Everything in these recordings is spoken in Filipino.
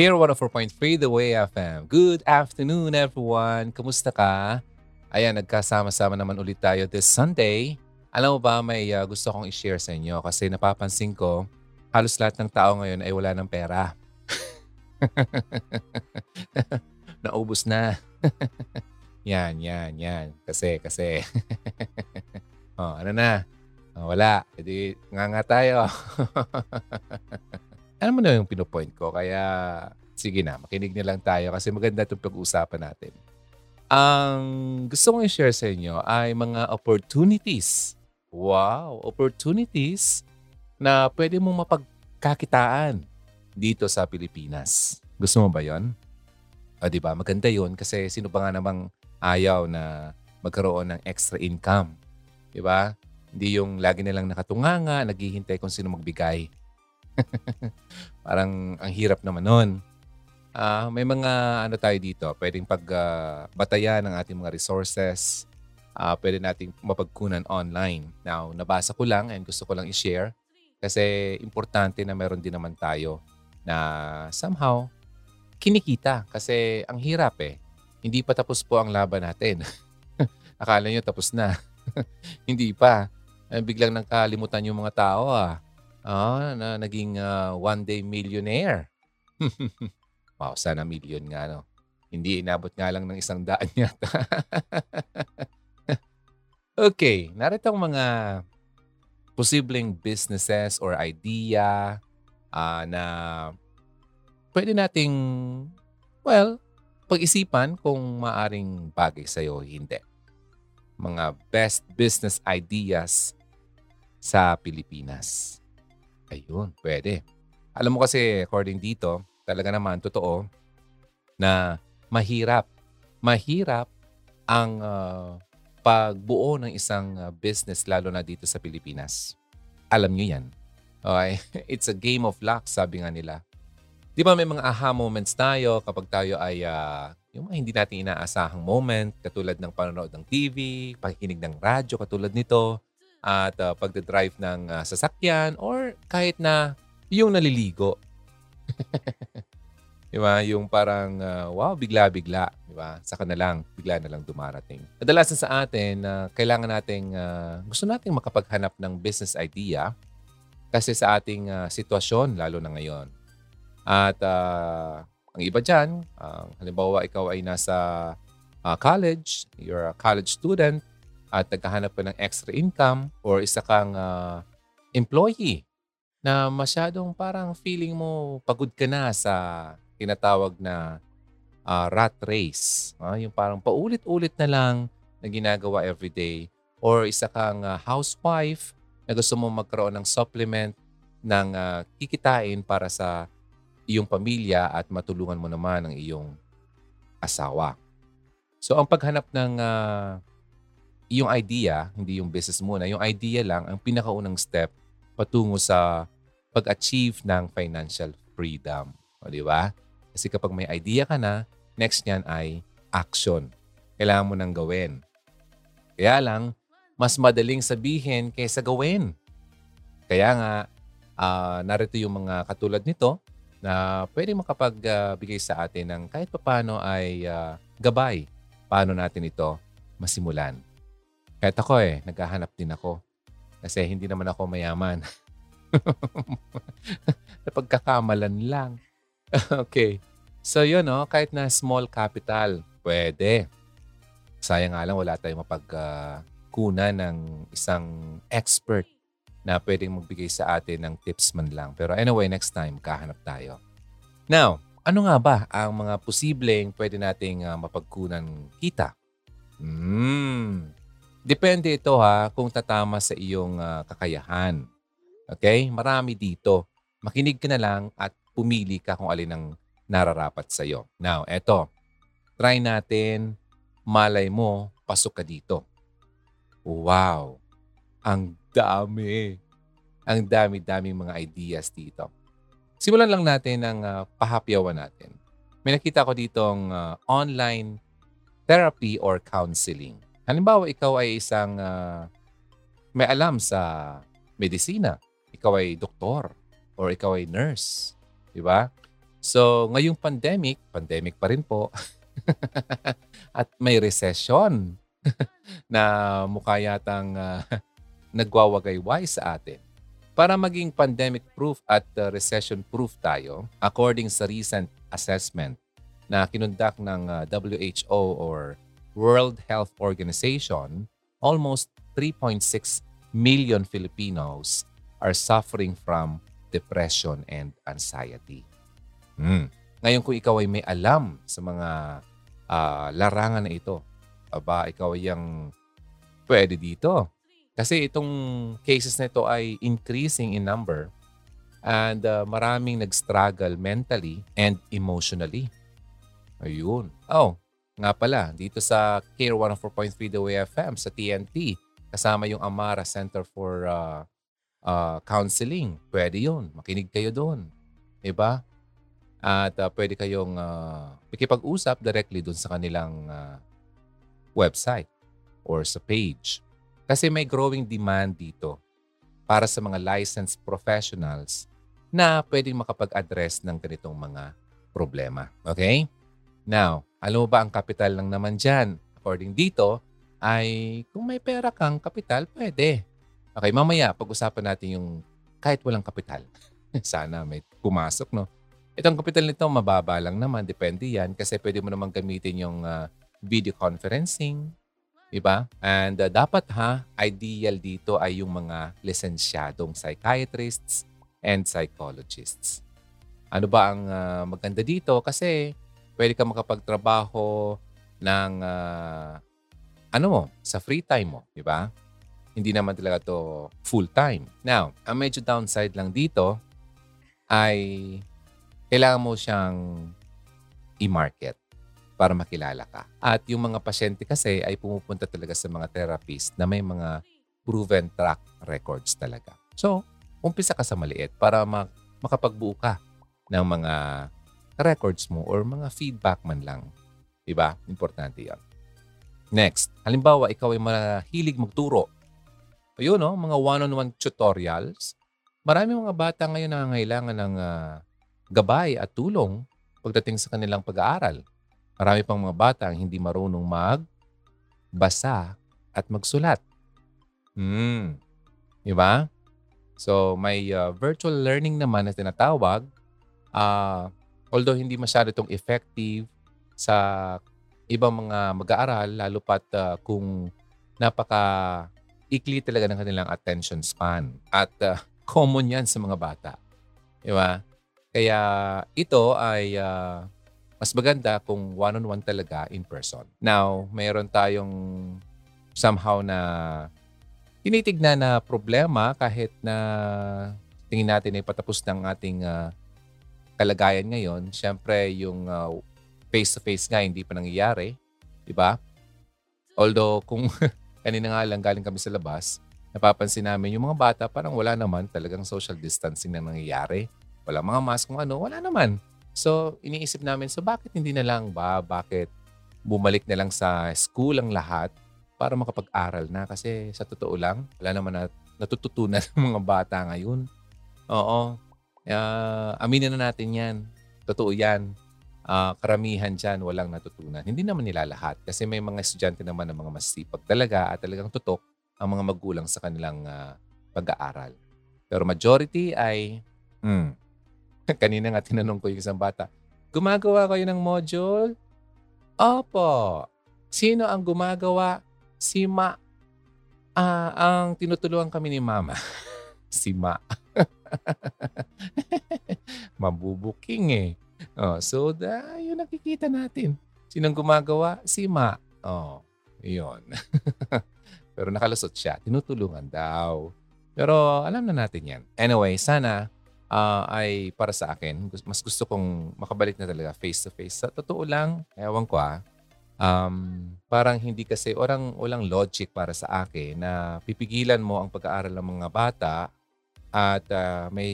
Care 104.3 The Way FM. Good afternoon everyone. Kumusta ka? Ayan, nagkasama-sama naman ulit tayo this Sunday. Alam mo ba, may uh, gusto kong i-share sa inyo kasi napapansin ko, halos lahat ng tao ngayon ay wala ng pera. Naubos na. yan, yan, yan. Kasi, kasi. oh, ano na? Oh, wala. Hindi, nga nga tayo. Alam mo na yung pinopoint ko. Kaya, sige na, makinig na lang tayo kasi maganda itong pag-uusapan natin. Ang gusto kong i-share sa inyo ay mga opportunities. Wow, opportunities na pwede mong mapagkakitaan dito sa Pilipinas. Gusto mo ba yon? O di ba? Maganda yon kasi sino ba nga namang ayaw na magkaroon ng extra income? Di ba? Hindi yung lagi nilang nakatunganga, naghihintay kung sino magbigay. Parang ang hirap naman nun. Uh, may mga ano tayo dito, pwedeng pagbatayan uh, ng ating mga resources. Uh, pwede nating mapagkunan online. Now, nabasa ko lang and gusto ko lang i-share kasi importante na meron din naman tayo na somehow kinikita kasi ang hirap eh. Hindi pa tapos po ang laban natin. Akala nyo tapos na. Hindi pa. Eh, biglang nakalimutan yung mga tao ah. Ah, na naging uh, one day millionaire. wow, sana million nga no. Hindi inabot nga lang ng isang daan yata. okay, narito ang mga posibleng businesses or idea uh, na pwede nating, well, pag-isipan kung maaring bagay sa'yo o hindi. Mga best business ideas sa Pilipinas. Ayun, pwede. Alam mo kasi, according dito, talaga naman, totoo, na mahirap. Mahirap ang uh, pagbuo ng isang uh, business, lalo na dito sa Pilipinas. Alam nyo yan. Okay? It's a game of luck, sabi nga nila. Di ba may mga aha moments tayo kapag tayo ay uh, yung mga hindi natin inaasahang moment, katulad ng panonood ng TV, pakikinig ng radyo, katulad nito, at uh, pagdadrive ng uh, sasakyan or kahit na yung naliligo. di ba? Yung parang, uh, wow, bigla-bigla. Di ba? Saka na lang, bigla na lang dumarating. Kadalasan sa atin, uh, kailangan nating, uh, gusto nating makapaghanap ng business idea kasi sa ating uh, sitwasyon, lalo na ngayon. At uh, ang iba dyan, uh, halimbawa ikaw ay nasa uh, college, you're a college student, at naghahanap ka ng extra income or isa kang uh, employee na masyadong parang feeling mo pagod ka na sa tinatawag na uh, rat race. Uh, yung parang paulit-ulit na lang na ginagawa everyday. Or isa kang uh, housewife na gusto mo magkaroon ng supplement ng uh, kikitain para sa iyong pamilya at matulungan mo naman ang iyong asawa. So ang paghanap ng uh, yung idea, hindi yung business muna, yung idea lang ang pinakaunang step patungo sa pag-achieve ng financial freedom. O, di ba? Kasi kapag may idea ka na, next niyan ay action. Kailangan mo nang gawin. Kaya lang, mas madaling sabihin kaysa gawin. Kaya nga, uh, narito yung mga katulad nito na pwede makapagbigay uh, sa atin ng kahit papano ay uh, gabay paano natin ito masimulan. Kahit ako eh, naghahanap din ako. Kasi hindi naman ako mayaman. Napagkakamalan lang. okay. So yun, no? kahit na small capital, pwede. Sayang nga lang wala tayong mapagkunan uh, ng isang expert na pwedeng magbigay sa atin ng tips man lang. Pero anyway, next time, kahanap tayo. Now, ano nga ba ang mga posibleng pwede nating uh, mapagkunan kita? Hmm, Depende ito ha kung tatama sa iyong uh, kakayahan. Okay? Marami dito. Makinig ka na lang at pumili ka kung alin ang nararapat sa iyo. Now, eto. Try natin. Malay mo, pasok ka dito. Wow! Ang dami. Ang dami-daming mga ideas dito. Simulan lang natin ang uh, pahapyawan natin. May nakita ko ditong uh, online therapy or counseling. Halimbawa, ikaw ay isang uh, may alam sa medisina. Ikaw ay doktor or ikaw ay nurse. Di ba? So, ngayong pandemic, pandemic pa rin po, at may recession na mukha yatang uh, nagwawagayway sa atin. Para maging pandemic-proof at uh, recession-proof tayo, according sa recent assessment na kinundak ng uh, WHO or World Health Organization, almost 3.6 million Filipinos are suffering from depression and anxiety. Hmm. Ngayon kung ikaw ay may alam sa mga uh, larangan na ito, aba ikaw ay yung pwede dito kasi itong cases na ito ay increasing in number and uh, maraming nag-struggle mentally and emotionally. Ayun. Oh, nga pala, dito sa Care 104.3 The Way FM sa TNT, kasama yung Amara Center for uh, uh, Counseling. Pwede yun. Makinig kayo doon. Diba? At uh, pwede kayong uh, makipag-usap directly doon sa kanilang uh, website or sa page. Kasi may growing demand dito para sa mga licensed professionals na pwedeng makapag-address ng ganitong mga problema. Okay? Now, alam mo ba ang kapital lang naman dyan? According dito, ay kung may pera kang kapital, pwede. Okay, mamaya pag-usapan natin yung kahit walang kapital. Sana may pumasok, no? Itong kapital nito, mababa lang naman. Depende yan kasi pwede mo naman gamitin yung uh, video conferencing, Diba? And uh, dapat ha, ideal dito ay yung mga lisensyadong psychiatrists and psychologists. Ano ba ang uh, maganda dito? Kasi pwede ka makapagtrabaho ng uh, ano mo, sa free time mo, di ba? Hindi naman talaga to full time. Now, ang medyo downside lang dito ay kailangan mo siyang i-market para makilala ka. At yung mga pasyente kasi ay pumupunta talaga sa mga therapist na may mga proven track records talaga. So, umpisa ka sa maliit para makapagbuo ka ng mga records mo or mga feedback man lang. Diba? Importante yan. Next, halimbawa, ikaw ay mahilig magturo. Ayun, no? mga one-on-one tutorials. Marami mga bata ngayon na nangangailangan ng uh, gabay at tulong pagdating sa kanilang pag-aaral. Marami pang mga bata ang hindi marunong magbasa at magsulat. Hmm. Di ba? So, may uh, virtual learning naman na tinatawag. Uh, although hindi masyado itong effective sa ibang mga mag-aaral, lalo pat uh, kung napaka ikli talaga ng kanilang attention span. At uh, common yan sa mga bata. Di ba? Kaya ito ay uh, mas maganda kung one-on-one talaga in person. Now, mayroon tayong somehow na tinitignan na problema kahit na tingin natin ay patapos ng ating uh, kalagayan ngayon. Siyempre, yung uh, face-to-face nga hindi pa nangyayari. Di ba? Although, kung kanina nga lang galing kami sa labas, napapansin namin yung mga bata parang wala naman talagang social distancing na nangyayari. Wala mga mask kung ano, wala naman. So, iniisip namin, so bakit hindi na lang ba? Bakit bumalik na lang sa school ang lahat para makapag-aral na? Kasi sa totoo lang, wala naman na natututunan ng mga bata ngayon. Oo. Uh, aminin na natin yan. Totoo yan. Uh, karamihan dyan walang natutunan. Hindi naman nila lahat. Kasi may mga estudyante naman na mga masipag talaga at talagang tutok ang mga magulang sa kanilang uh, pag-aaral. Pero majority ay, hmm, Kanina nga tinanong ko yung isang bata, gumagawa kayo ng module? Opo. Sino ang gumagawa? Si Ma. Ah, ang tinutulungan kami ni Mama. si Ma. Mabubuking eh. Oh, so, da, yun nakikita natin. Sinong gumagawa? Si Ma. Oh, yun. Pero nakalusot siya. Tinutulungan daw. Pero alam na natin yan. Anyway, sana uh, ay para sa akin, mas gusto kong makabalik na talaga face-to-face. Sa totoo lang, ewan ko ah, um, parang hindi kasi, orang walang logic para sa akin na pipigilan mo ang pag-aaral ng mga bata at uh, may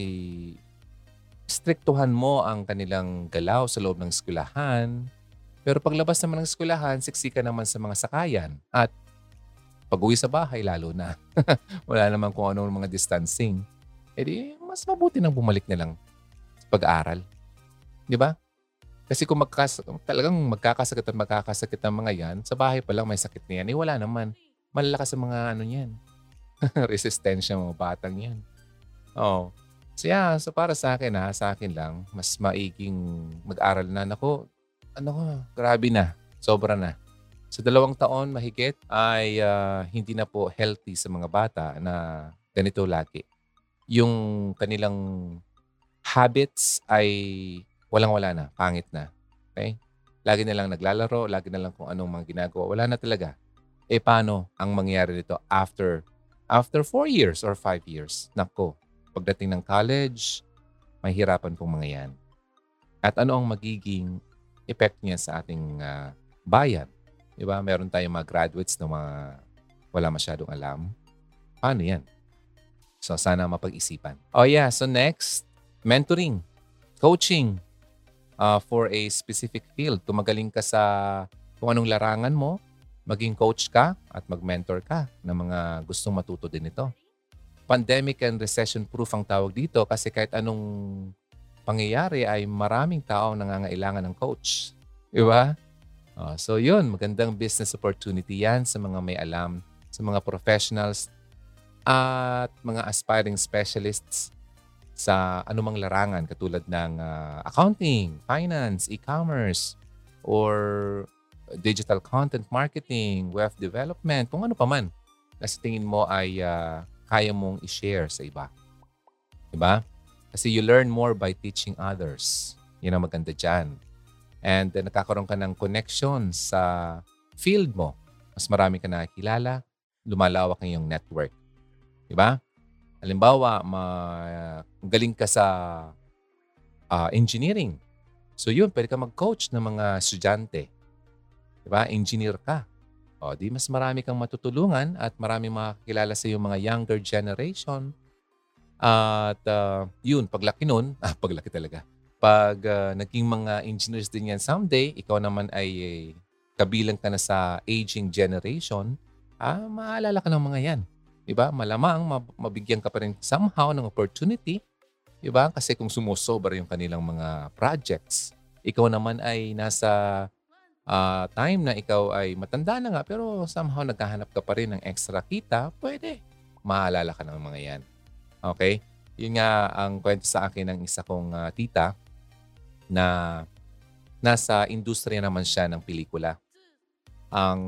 striktuhan mo ang kanilang galaw sa loob ng eskwelahan. Pero paglabas naman ng eskwelahan, siksika naman sa mga sakayan. At pag uwi sa bahay, lalo na. Wala naman kung anong mga distancing. E di, mas mabuti nang bumalik na lang sa pag-aaral. Di ba? Kasi kung magkas talagang magkakasakit at magkakasakit ang mga yan, sa bahay pa lang may sakit na yan, eh wala naman. Malalakas sa mga ano yan. Resistensya mga batang yan. Oh. So yeah, so para sa akin ha, sa akin lang, mas maiging mag-aral na. Nako, ano ko, grabe na. Sobra na. Sa dalawang taon mahigit ay uh, hindi na po healthy sa mga bata na ganito lagi. Yung kanilang habits ay walang-wala na, pangit na. Okay? Lagi na lang naglalaro, lagi na lang kung anong mga ginagawa. Wala na talaga. Eh paano ang mangyayari nito after after 4 years or 5 years? Nako, pagdating ng college, mahirapan pong mga yan. At ano ang magiging effect niya sa ating uh, bayan? Di ba? Meron tayong mga graduates na mga wala masyadong alam. Paano yan? So, sana mapag-isipan. Oh yeah, so next, mentoring, coaching uh, for a specific field. Tumagaling ka sa kung anong larangan mo, maging coach ka at mag-mentor ka ng mga gustong matuto din ito. Pandemic and recession-proof ang tawag dito kasi kahit anong pangyayari ay maraming tao nangangailangan ng coach. Di ba? Uh, so yun, magandang business opportunity yan sa mga may alam, sa mga professionals at mga aspiring specialists sa anumang larangan katulad ng uh, accounting, finance, e-commerce, or digital content marketing, web development, kung ano pa man na sa tingin mo ay uh, kaya mong i-share sa iba. Diba? Kasi you learn more by teaching others. Yun ang maganda dyan. And uh, nakakaroon ka ng connection sa field mo. Mas marami ka nakikilala, lumalawak ang iyong network. Diba? Halimbawa, ma- galing ka sa uh, engineering. So yun, pwede ka mag-coach ng mga estudyante. Diba? Engineer ka. O, di mas marami kang matutulungan at marami makakilala sa yung mga younger generation. At uh, yun, paglaki nun, ah, paglaki talaga. Pag uh, naging mga engineers din yan someday, ikaw naman ay eh, kabilang ka na sa aging generation, ah, maalala ka ng mga yan. Diba? Malamang mabigyan ka pa rin somehow ng opportunity. Diba? Kasi kung sumusobra yung kanilang mga projects, ikaw naman ay nasa uh, time na ikaw ay matanda na nga pero somehow naghahanap ka pa rin ng extra kita, pwede. Maalala ka ng mga yan. Okay? Yun nga ang kwento sa akin ng isa kong uh, tita na nasa industriya naman siya ng pelikula. Ang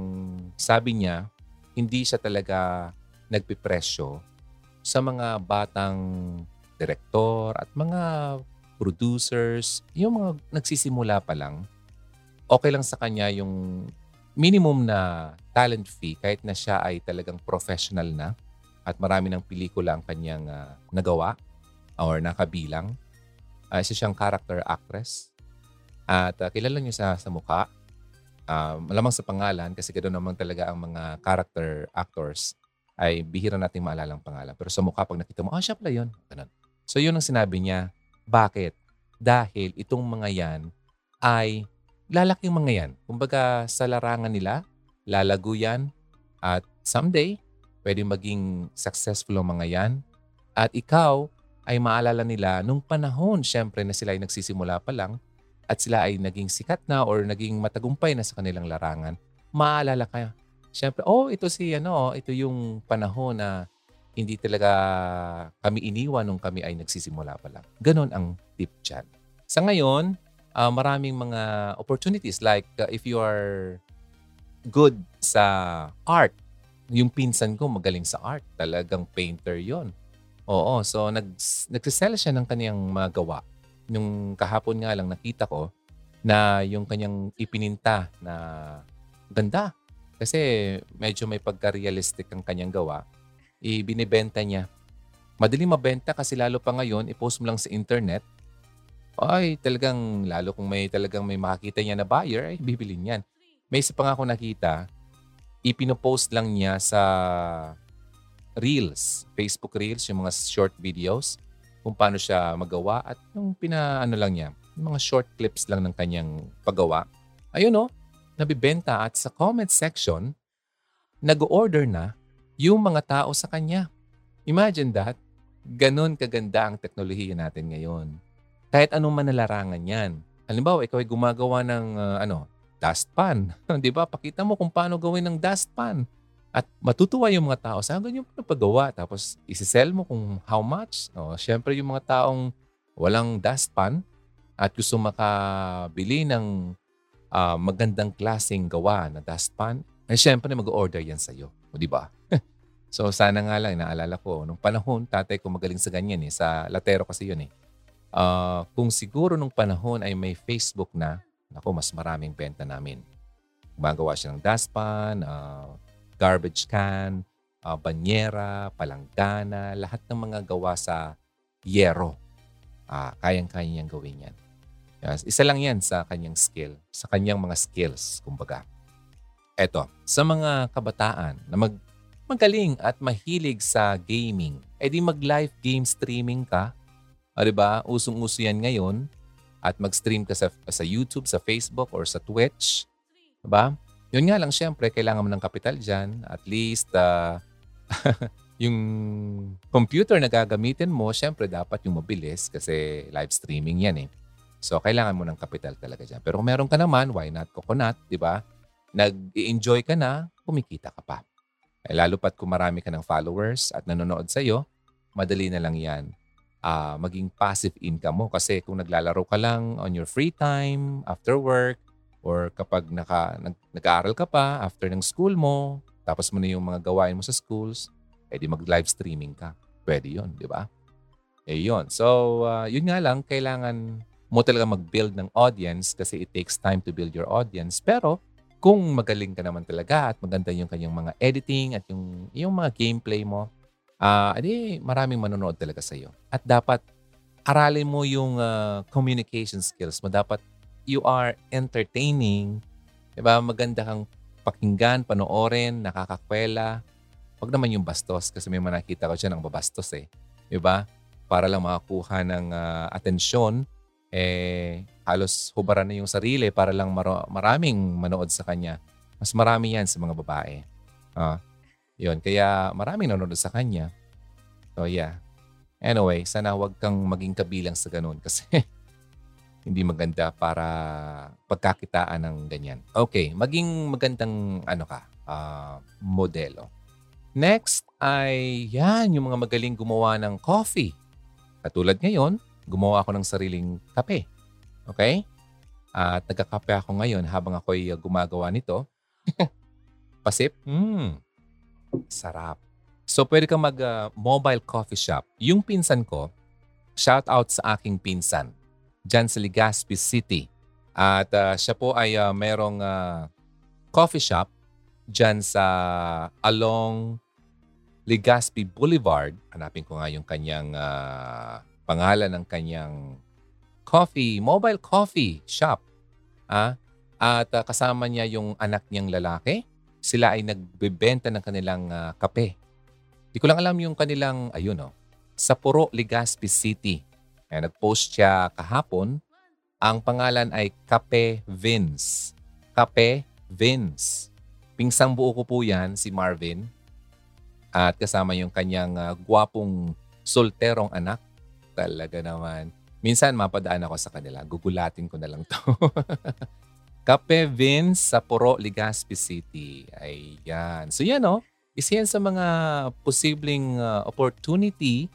sabi niya, hindi siya talaga nagpipresyo sa mga batang direktor at mga producers, yung mga nagsisimula pa lang, okay lang sa kanya yung minimum na talent fee kahit na siya ay talagang professional na at marami ng pelikula ang kanyang uh, nagawa or nakabilang. Uh, isa siyang character actress at uh, kilala niyo sa, sa mukha. Uh, malamang sa pangalan kasi ganoon naman talaga ang mga character actors ay bihira nating maalala ang pangalan. Pero sa mukha, pag nakita mo, ah, siya pala yun. Ganun. So yun ang sinabi niya. Bakit? Dahil itong mga yan ay lalaking mga yan. Kumbaga sa larangan nila, lalago yan. At someday, pwede maging successful ang mga yan. At ikaw ay maalala nila nung panahon, syempre, na sila ay nagsisimula pa lang at sila ay naging sikat na or naging matagumpay na sa kanilang larangan, maalala ka Siyempre, oh, ito si ano, ito yung panahon na hindi talaga kami iniwan nung kami ay nagsisimula pa lang. Ganon ang tip dyan. Sa ngayon, uh, maraming mga opportunities like uh, if you are good sa art, yung pinsan ko magaling sa art, talagang painter yon. Oo, so nag, nagsisell siya ng kanyang mga gawa. Nung kahapon nga lang nakita ko na yung kanyang ipininta na ganda. Kasi medyo may pagka-realistic ang kanyang gawa. Ibinibenta niya. Madali mabenta kasi lalo pa ngayon, i-post mo lang sa internet. Ay, talagang lalo kung may talagang may makakita niya na buyer, ay bibili niyan. May isa pa nga ako nakita, ipinopost lang niya sa Reels, Facebook Reels, yung mga short videos, kung paano siya magawa at yung pinaano lang niya, yung mga short clips lang ng kanyang paggawa. Ayun oh, nabibenta at sa comment section, nag-order na yung mga tao sa kanya. Imagine that. Ganon kaganda ang teknolohiya natin ngayon. Kahit anong manalarangan yan. Halimbawa, ikaw ay gumagawa ng uh, ano, dustpan. 'Di ba? Pakita mo kung paano gawin ng dustpan. At matutuwa yung mga tao. Saan ganyan pa paggawa? Tapos isi-sell mo kung how much. O, syempre yung mga taong walang dustpan at gusto makabili ng uh, magandang klaseng gawa na dustpan, eh syempre mag-order yan sa'yo. O di ba? so sana nga lang, naalala ko, nung panahon, tatay ko magaling sa ganyan eh. Sa Latero kasi yun eh. Uh, kung siguro nung panahon ay may Facebook na, ako mas maraming benta namin. Gumagawa siya ng dustpan, uh, garbage can, uh, banyera, palanggana, lahat ng mga gawa sa yero. Uh, kayang-kaya niyang gawin yan. Yes, isa lang yan sa kanyang skill, sa kanyang mga skills, kumbaga. Eto, sa mga kabataan na mag, magaling at mahilig sa gaming, edi mag-live game streaming ka. O, diba? Usong-uso yan ngayon. At mag-stream ka sa, sa YouTube, sa Facebook, or sa Twitch. Diba? Yun nga lang, syempre, kailangan mo ng kapital dyan. At least, uh, yung computer na gagamitin mo, syempre, dapat yung mabilis kasi live streaming yan eh. So, kailangan mo ng capital talaga dyan. Pero kung meron ka naman, why not coconut, di ba? Nag-enjoy ka na, kumikita ka pa. Eh, lalo pat kung marami ka ng followers at nanonood sa'yo, madali na lang yan uh, maging passive income mo. Kasi kung naglalaro ka lang on your free time, after work, or kapag naka, nag, nag-aaral ka pa after ng school mo, tapos mo na yung mga gawain mo sa schools, edi mag-live streaming ka. Pwede yun, di ba? Eh yun. So, uh, yun nga lang, kailangan mo talaga mag-build ng audience kasi it takes time to build your audience. Pero kung magaling ka naman talaga at maganda yung kanyang mga editing at yung, yung mga gameplay mo, uh, edi maraming manonood talaga sa iyo. At dapat aralin mo yung uh, communication skills mo. Dapat you are entertaining. Diba? Maganda kang pakinggan, panoorin, nakakakwela. Huwag naman yung bastos kasi may manakita ko dyan ang babastos eh. Diba? Para lang makakuha ng uh, atensyon eh halos hubaran na yung sarili para lang mar- maraming manood sa kanya. Mas marami yan sa mga babae. Uh, yun, kaya maraming nanonood sa kanya. So yeah. Anyway, sana wag kang maging kabilang sa ganun kasi hindi maganda para pagkakitaan ng ganyan. Okay, maging magandang ano ka, uh, modelo. Next ay yan, yung mga magaling gumawa ng coffee. Katulad ngayon, gumawa ako ng sariling kape. Okay? At nagkakape ako ngayon habang ako'y gumagawa nito. Pasip. Mm. Sarap. So, pwede kang mag-mobile uh, coffee shop. Yung pinsan ko, shout out sa aking pinsan dyan sa Legazpi City. At uh, siya po ay uh, merong uh, coffee shop dyan sa along Legazpi Boulevard. Hanapin ko nga yung kanyang uh, pangalan ng kanyang coffee, mobile coffee shop. Ah, at uh, kasama niya yung anak niyang lalaki. Sila ay nagbebenta ng kanilang uh, kape. Di ko lang alam yung kanilang, ayun oh, sa Puro, Legazpi City. Ay, nag-post siya kahapon. Ang pangalan ay Kape Vince. Kape Vince. Pingsang buo ko po yan, si Marvin. At kasama yung kanyang uh, gwapong solterong anak Talaga naman. Minsan mapadaan ako sa kanila. Gugulatin ko na lang to. Kape Vince sa Puro, Legazpi City. Ayan. So yan o. Oh, isa yan sa mga posibleng uh, opportunity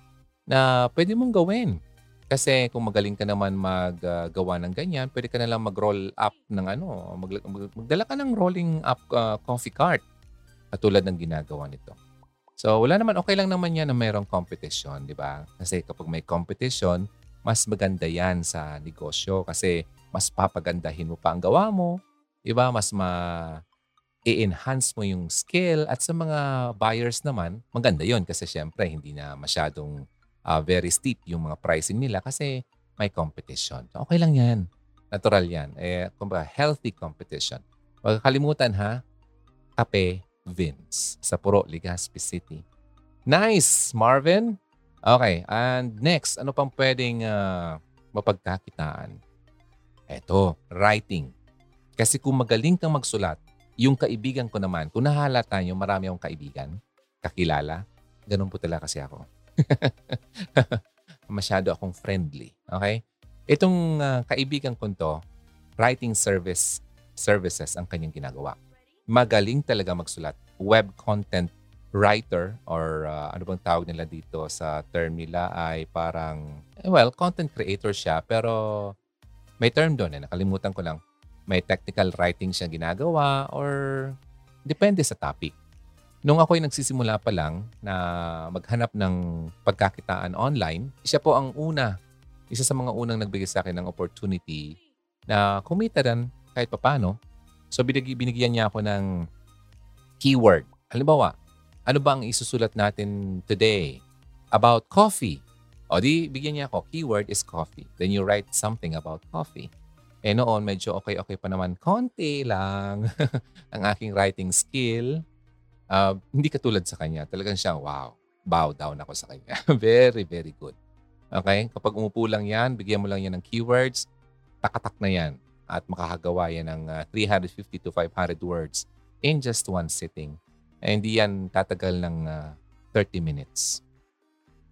na pwede mong gawin. Kasi kung magaling ka naman maggawa uh, ng ganyan, pwede ka na lang mag-roll up ng ano, mag, magdala ka ng rolling up uh, coffee cart. Katulad ng ginagawa nito. So wala naman, okay lang naman yan na mayroong competition, di ba? Kasi kapag may competition, mas maganda yan sa negosyo kasi mas papagandahin mo pa ang gawa mo, di ba? Mas ma i-enhance mo yung skill at sa mga buyers naman, maganda yon kasi syempre hindi na masyadong uh, very steep yung mga pricing nila kasi may competition. Okay lang yan. Natural yan. Eh, kumbaga, healthy competition. Huwag kalimutan ha, kape, Vince sa Puro, Legazpi City. Nice, Marvin. Okay, and next, ano pang pwedeng uh, mapagkakitaan? Eto, writing. Kasi kung magaling kang magsulat, yung kaibigan ko naman, kung nahalata nyo, marami akong kaibigan, kakilala, ganun po talaga kasi ako. Masyado akong friendly. Okay? Itong uh, kaibigan ko to, writing service services ang kanyang ginagawa. Magaling talaga magsulat. Web content writer or uh, ano bang tawag nila dito sa term nila ay parang, well, content creator siya pero may term doon eh, nakalimutan ko lang. May technical writing siya ginagawa or depende sa topic. Nung ako'y nagsisimula pa lang na maghanap ng pagkakitaan online, siya po ang una, isa sa mga unang nagbigay sa akin ng opportunity na kumita rin kahit papano. So binigyan niya ako ng keyword. Halimbawa, ano ba ang isusulat natin today? About coffee. O di, bigyan niya ako. Keyword is coffee. Then you write something about coffee. Eh noon, medyo okay-okay pa naman. Konti lang ang aking writing skill. Uh, hindi katulad sa kanya. Talagang siya, wow, bow down ako sa kanya. very, very good. Okay? Kapag umupo lang yan, bigyan mo lang yan ng keywords, takatak na yan. At makakagawa yan ng uh, ah, 350 to 500 words in just one sitting. Eh, hindi yan tatagal ng uh, ah, 30 minutes.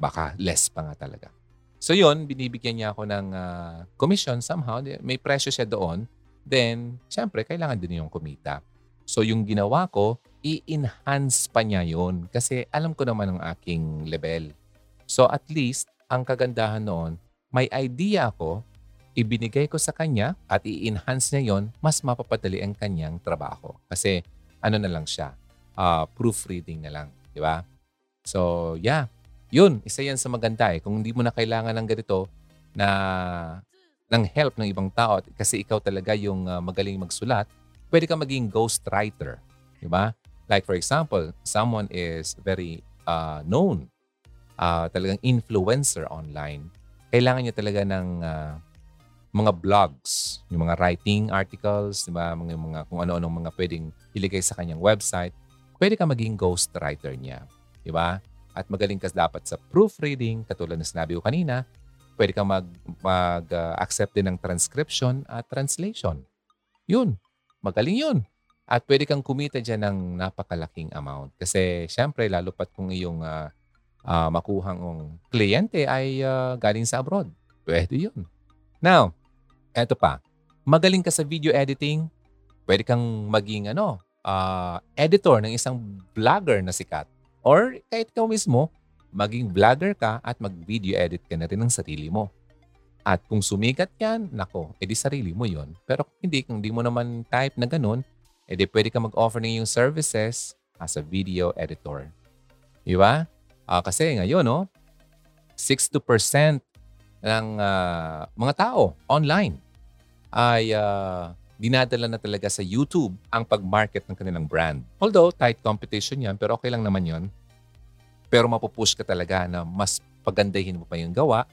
Baka less pa nga talaga. So yun, binibigyan niya ako ng uh, commission somehow. May presyo siya doon. Then, syempre, kailangan din yung kumita. So yung ginawa ko, i-enhance pa niya yun. Kasi alam ko naman ang aking level. So at least, ang kagandahan noon, may idea ako, ibinigay ko sa kanya at i-enhance niya yon mas mapapadali ang kanyang trabaho. Kasi ano na lang siya, uh, proofreading na lang. Di ba? So, yeah. Yun, isa yan sa maganda eh. Kung hindi mo na kailangan ng ganito na ng help ng ibang tao kasi ikaw talaga yung uh, magaling magsulat, pwede ka maging ghostwriter. Di ba? Like for example, someone is very uh, known, uh, talagang influencer online. Kailangan niya talaga ng uh, mga blogs, yung mga writing articles, di ba? Mga, mga, kung ano-anong mga pwedeng iligay sa kanyang website pwede ka maging ghostwriter niya. Di ba? At magaling ka dapat sa proofreading, katulad na sinabi ko kanina, pwede ka mag, mag-accept uh, din ng transcription at translation. Yun. Magaling yun. At pwede kang kumita dyan ng napakalaking amount. Kasi syempre, lalo pat kung iyong uh, uh, makuhang kliyente ay uh, galing sa abroad. Pwede yun. Now, eto pa. Magaling ka sa video editing, pwede kang maging ano, uh, editor ng isang vlogger na sikat. Or kahit ikaw mismo, maging vlogger ka at mag-video edit ka na rin ng sarili mo. At kung sumikat yan, nako, edi sarili mo yon. Pero kung hindi, kung hindi mo naman type na ganun, edi pwede ka mag-offer ng iyong services as a video editor. Di ba? Uh, kasi ngayon, no, 60% ng uh, mga tao online ay uh, dinadala na talaga sa YouTube ang pag-market ng kanilang brand. Although, tight competition yan, pero okay lang naman yon. Pero mapupush ka talaga na mas pagandahin mo pa yung gawa.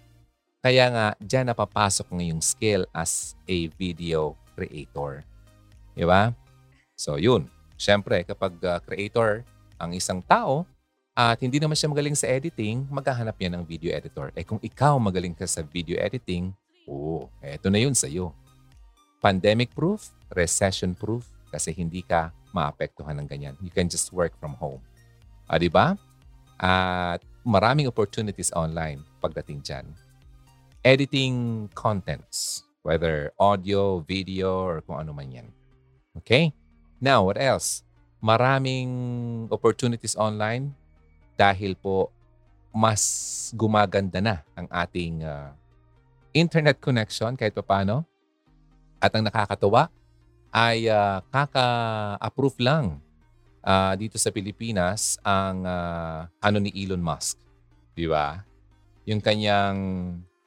Kaya nga, dyan napapasok ng yung skill as a video creator. Di ba? So, yun. Siyempre, kapag uh, creator ang isang tao at hindi naman siya magaling sa editing, maghahanap yan ng video editor. Eh kung ikaw magaling ka sa video editing, oh, eto na yun sa'yo pandemic-proof, recession-proof, kasi hindi ka maapektuhan ng ganyan. You can just work from home. Ah, di ba? At maraming opportunities online pagdating dyan. Editing contents, whether audio, video, or kung ano man yan. Okay? Now, what else? Maraming opportunities online dahil po mas gumaganda na ang ating uh, internet connection kahit pa paano at ang nakakatuwa ay uh, kaka-approve lang uh, dito sa Pilipinas ang uh, ano ni Elon Musk. Di ba? Yung kanyang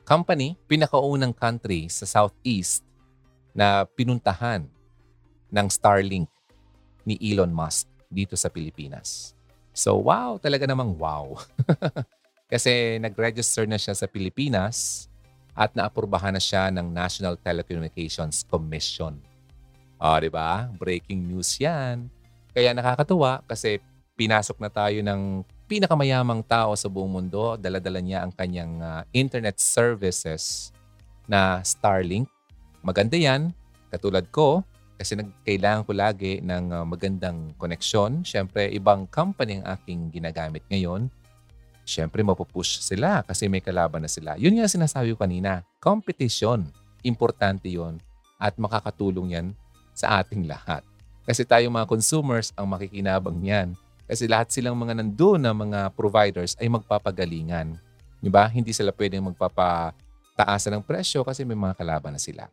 company, pinakaunang country sa Southeast na pinuntahan ng Starlink ni Elon Musk dito sa Pilipinas. So wow, talaga namang wow. Kasi nag-register na siya sa Pilipinas at naapurbahan na siya ng National Telecommunications Commission. O, oh, di ba? Breaking news yan. Kaya nakakatuwa kasi pinasok na tayo ng pinakamayamang tao sa buong mundo. Daladala niya ang kanyang uh, internet services na Starlink. Maganda yan. Katulad ko, kasi nagkailangan ko lagi ng uh, magandang koneksyon. Siyempre, ibang company ang aking ginagamit ngayon. Syempre mapupush sila kasi may kalaban na sila. Yun nga sinasabi ko kanina, competition. Importante yon at makakatulong yan sa ating lahat. Kasi tayo mga consumers ang makikinabang niyan. Kasi lahat silang mga nandoon na mga providers ay magpapagalingan. Di ba? Hindi sila pwedeng magpapataasan ng presyo kasi may mga kalaban na sila.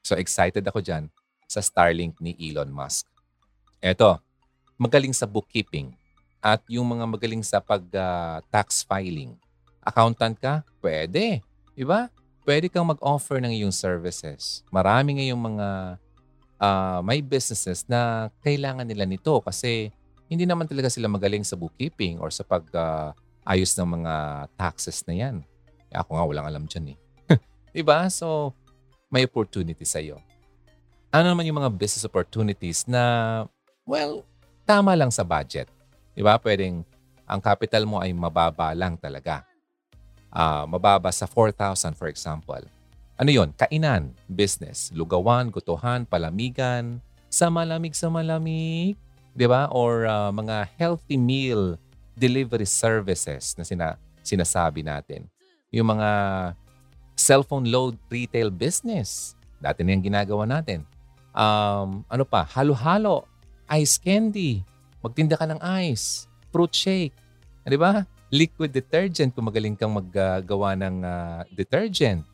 So excited ako dyan sa Starlink ni Elon Musk. Eto, magaling sa bookkeeping at yung mga magaling sa pag-tax uh, filing. Accountant ka? Pwede. Diba? Pwede kang mag-offer ng iyong services. Marami ngayong mga uh, may businesses na kailangan nila nito kasi hindi naman talaga sila magaling sa bookkeeping or sa pag-ayos uh, ng mga taxes na yan. Ako nga walang alam dyan eh. diba? So, may opportunity sa iyo. Ano naman yung mga business opportunities na, well, tama lang sa budget. Di ba? Pwedeng ang capital mo ay mababa lang talaga. Uh, mababa sa 4,000 for example. Ano yon? Kainan, business, lugawan, gutuhan, palamigan, sa malamig sa malamig, di ba? Or uh, mga healthy meal delivery services na sina, sinasabi natin. Yung mga cellphone load retail business. Dati na yung ginagawa natin. Um, ano pa? Halo-halo, ice candy, Magtinda ka ng ice, fruit shake. Di ba? Liquid detergent kung magaling kang maggawa ng uh, detergent.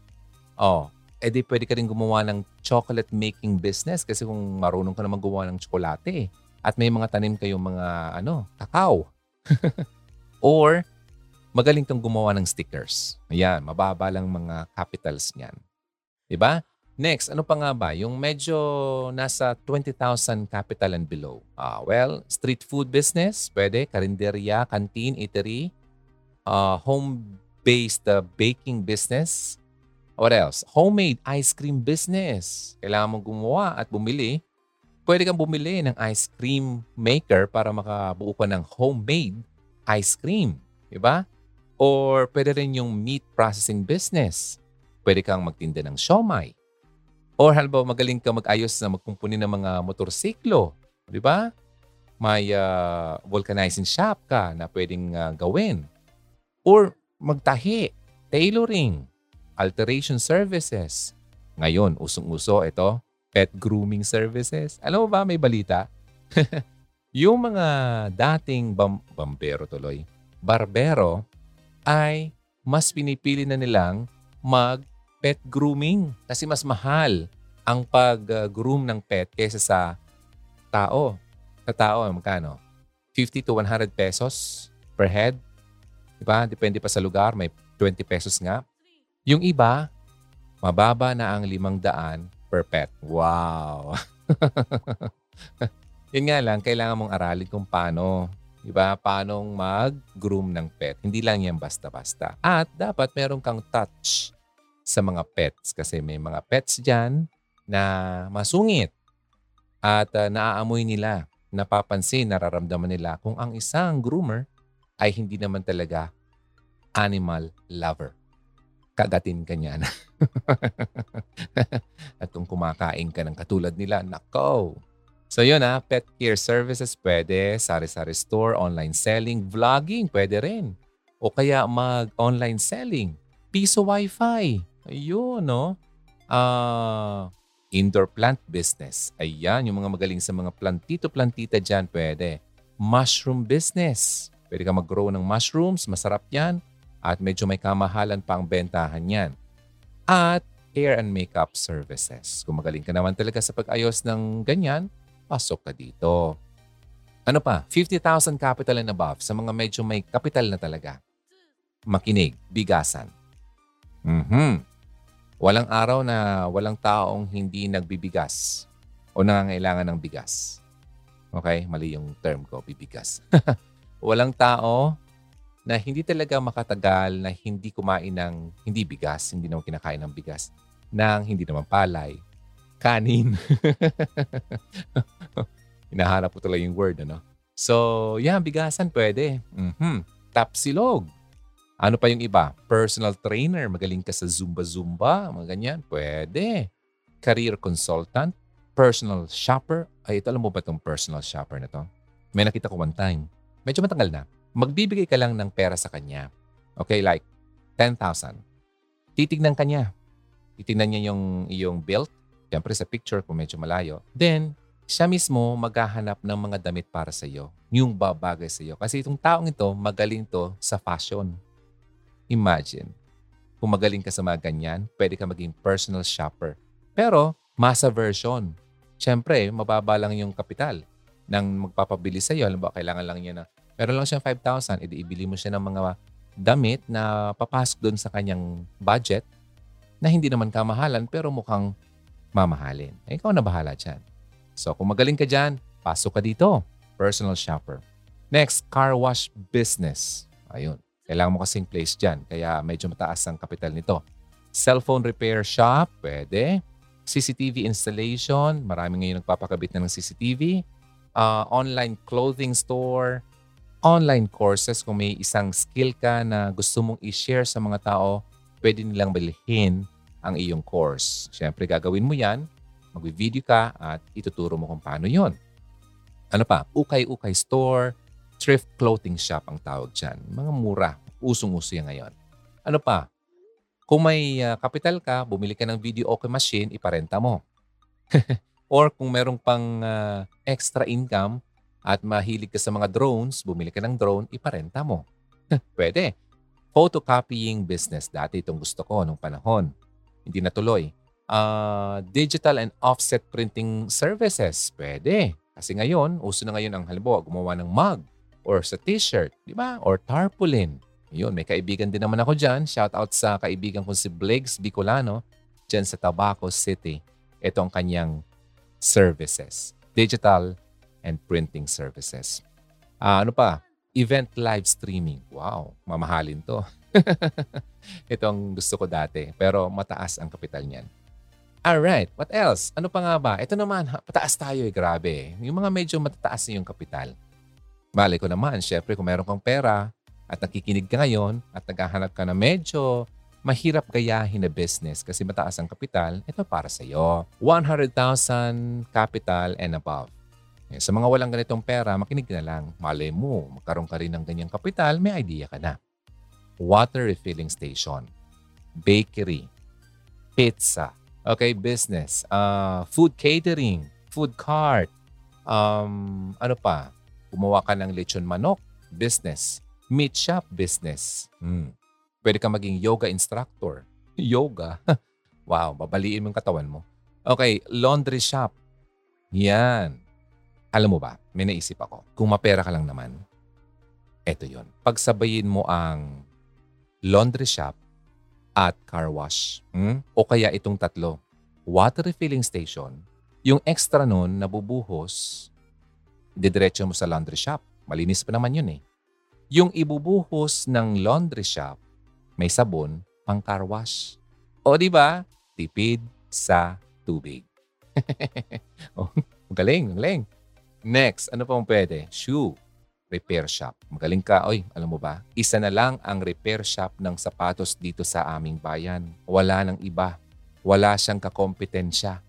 Oh, edi pwede ka rin gumawa ng chocolate making business kasi kung marunong ka naman gumawa ng tsokolate at may mga tanim kayong mga ano, kakao. Or magaling kang gumawa ng stickers. Ayan, mababa lang mga capitals niyan. 'Di ba? Next, ano pa nga ba? Yung medyo nasa 20,000 capital and below. Uh, well, street food business, pwede. Karinderya, canteen, eatery. Uh, home-based uh, baking business. What else? Homemade ice cream business. Kailangan mong gumawa at bumili. Pwede kang bumili ng ice cream maker para makabuo ka ng homemade ice cream. Diba? Or pwede rin yung meat processing business. Pwede kang magtinda ng siomay Or halimbawa magaling ka mag-ayos na magkumpuni ng mga motorsiklo. Di ba? May uh, vulcanizing shop ka na pwedeng uh, gawin. Or magtahi, tailoring, alteration services. Ngayon, usong-uso ito, pet grooming services. Alam mo ba, may balita? yung mga dating bam- bambero tuloy, barbero, ay mas pinipili na nilang mag pet grooming kasi mas mahal ang pag-groom ng pet kaysa sa tao. Sa tao, magkano? 50 to 100 pesos per head. Diba? Depende pa sa lugar. May 20 pesos nga. Yung iba, mababa na ang 500 per pet. Wow! Yun nga lang, kailangan mong aralin kung paano Diba? Paano mag-groom ng pet. Hindi lang yan basta-basta. At dapat meron kang touch sa mga pets kasi may mga pets dyan na masungit at uh, naaamoy nila, napapansin, nararamdaman nila kung ang isang groomer ay hindi naman talaga animal lover. Kagatin ka niya na. at kung kumakain ka ng katulad nila, nako. So yun ha, ah, pet care services pwede, sari-sari store, online selling, vlogging pwede rin. O kaya mag-online selling, piso wifi, Ayun, no? Ah, indoor plant business. Ayan, yung mga magaling sa mga plantito-plantita dyan, pwede. Mushroom business. Pwede ka mag-grow ng mushrooms, masarap yan. At medyo may kamahalan pa ang bentahan yan. At hair and makeup services. Kung magaling ka naman talaga sa pag-ayos ng ganyan, pasok ka dito. Ano pa? 50,000 capital and above sa mga medyo may capital na talaga. Makinig, bigasan. Mhm. Walang araw na walang taong hindi nagbibigas o nangangailangan ng bigas. Okay? Mali yung term ko, bibigas. walang tao na hindi talaga makatagal na hindi kumain ng hindi bigas, hindi naman kinakain ng bigas, ng hindi naman palay, kanin. Hinahanap ko talaga yung word, ano? So, yeah, bigasan pwede. Mm-hmm. Tapsilog. Ano pa yung iba? Personal trainer, magaling ka sa Zumba-Zumba, mga ganyan. Pwede. Career consultant, personal shopper. Ay, ito alam mo ba itong personal shopper na to? May nakita ko one time. Medyo matagal na. magbibigay ka lang ng pera sa kanya. Okay, like 10,000. Titignan ka niya. Titignan niya yung iyong build. Siyempre sa picture kung medyo malayo. Then, siya mismo maghahanap ng mga damit para sa iyo. Yung babagay sa iyo. Kasi itong taong ito, magaling to sa fashion. Imagine, kung magaling ka sa mga ganyan, pwede ka maging personal shopper. Pero, masa version. Siyempre, mababa lang yung kapital ng magpapabili sa iyo. Alam ba, kailangan lang niya na, pero lang siya 5,000, edi ibili mo siya ng mga damit na papasok doon sa kanyang budget na hindi naman kamahalan pero mukhang mamahalin. Eh, ikaw na bahala dyan. So, kung magaling ka dyan, pasok ka dito. Personal shopper. Next, car wash business. Ayun. Kailangan mo kasing place dyan. Kaya medyo mataas ang kapital nito. Cellphone repair shop, pwede. CCTV installation, marami ngayon nagpapakabit na ng CCTV. Uh, online clothing store, online courses kung may isang skill ka na gusto mong i-share sa mga tao, pwede nilang bilhin ang iyong course. Siyempre, gagawin mo yan, mag-video ka at ituturo mo kung paano yon. Ano pa? Ukay-ukay store, thrift clothing shop ang tawag dyan. Mga mura. Usong-uso yan ngayon. Ano pa? Kung may uh, capital ka, bumili ka ng video okay machine, iparenta mo. Or kung merong pang uh, extra income, at mahilig ka sa mga drones, bumili ka ng drone, iparenta mo. Pwede. Photocopying business. Dati itong gusto ko nung panahon. Hindi natuloy. Uh, digital and offset printing services. Pwede. Kasi ngayon, uso na ngayon ang halimbawa, gumawa ng mug or sa t-shirt, di ba? Or tarpaulin. Yun, may kaibigan din naman ako dyan. Shout out sa kaibigan ko si Blakes Bicolano dyan sa Tabaco City. Ito ang kanyang services. Digital and printing services. Uh, ano pa? Event live streaming. Wow, mamahalin to. Ito ang gusto ko dati, pero mataas ang kapital niyan. Alright, what else? Ano pa nga ba? Ito naman, pataas tayo eh, grabe. Yung mga medyo matataas yung kapital. Malay ko naman, syempre kung meron kang pera at nakikinig ka ngayon at naghahanap ka na medyo mahirap gayahin na business kasi mataas ang kapital, ito para sa iyo. 100,000 capital and above. Eh, sa mga walang ganitong pera, makinig na lang. Malay mo, magkaroon ka rin ng ganyang kapital, may idea ka na. Water refilling station, bakery, pizza, okay, business, uh, food catering, food cart, um, ano pa, gumawa ka ng lechon manok, business, meat shop, business. Hmm. Pwede ka maging yoga instructor. Yoga? wow, babaliin mo yung katawan mo. Okay, laundry shop. Yan. Alam mo ba, may naisip ako. Kung mapera ka lang naman, eto yon. Pagsabayin mo ang laundry shop at car wash. Hmm? O kaya itong tatlo. Water refilling station, yung extra nun nabubuhos, didiretso mo sa laundry shop. Malinis pa naman yun eh. Yung ibubuhos ng laundry shop, may sabon pang car wash. O di ba? Tipid sa tubig. oh, galing, galing. Next, ano pa pwede? Shoe. Repair shop. Magaling ka. Oy, alam mo ba? Isa na lang ang repair shop ng sapatos dito sa aming bayan. Wala nang iba. Wala siyang kakompetensya.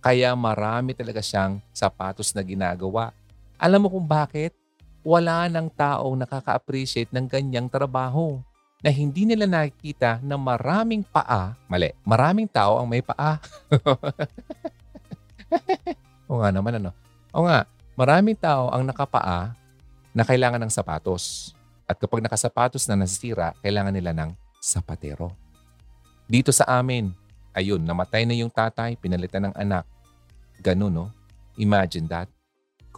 Kaya marami talaga siyang sapatos na ginagawa. Alam mo kung bakit? Wala nang taong nakaka-appreciate ng ganyang trabaho na hindi nila nakikita na maraming paa, mali, maraming tao ang may paa. o nga naman ano, o nga, maraming tao ang nakapaa na kailangan ng sapatos. At kapag nakasapatos na nasisira, kailangan nila ng sapatero. Dito sa amin, ayun, namatay na yung tatay, pinalitan ng anak. Ganun, no? Imagine that.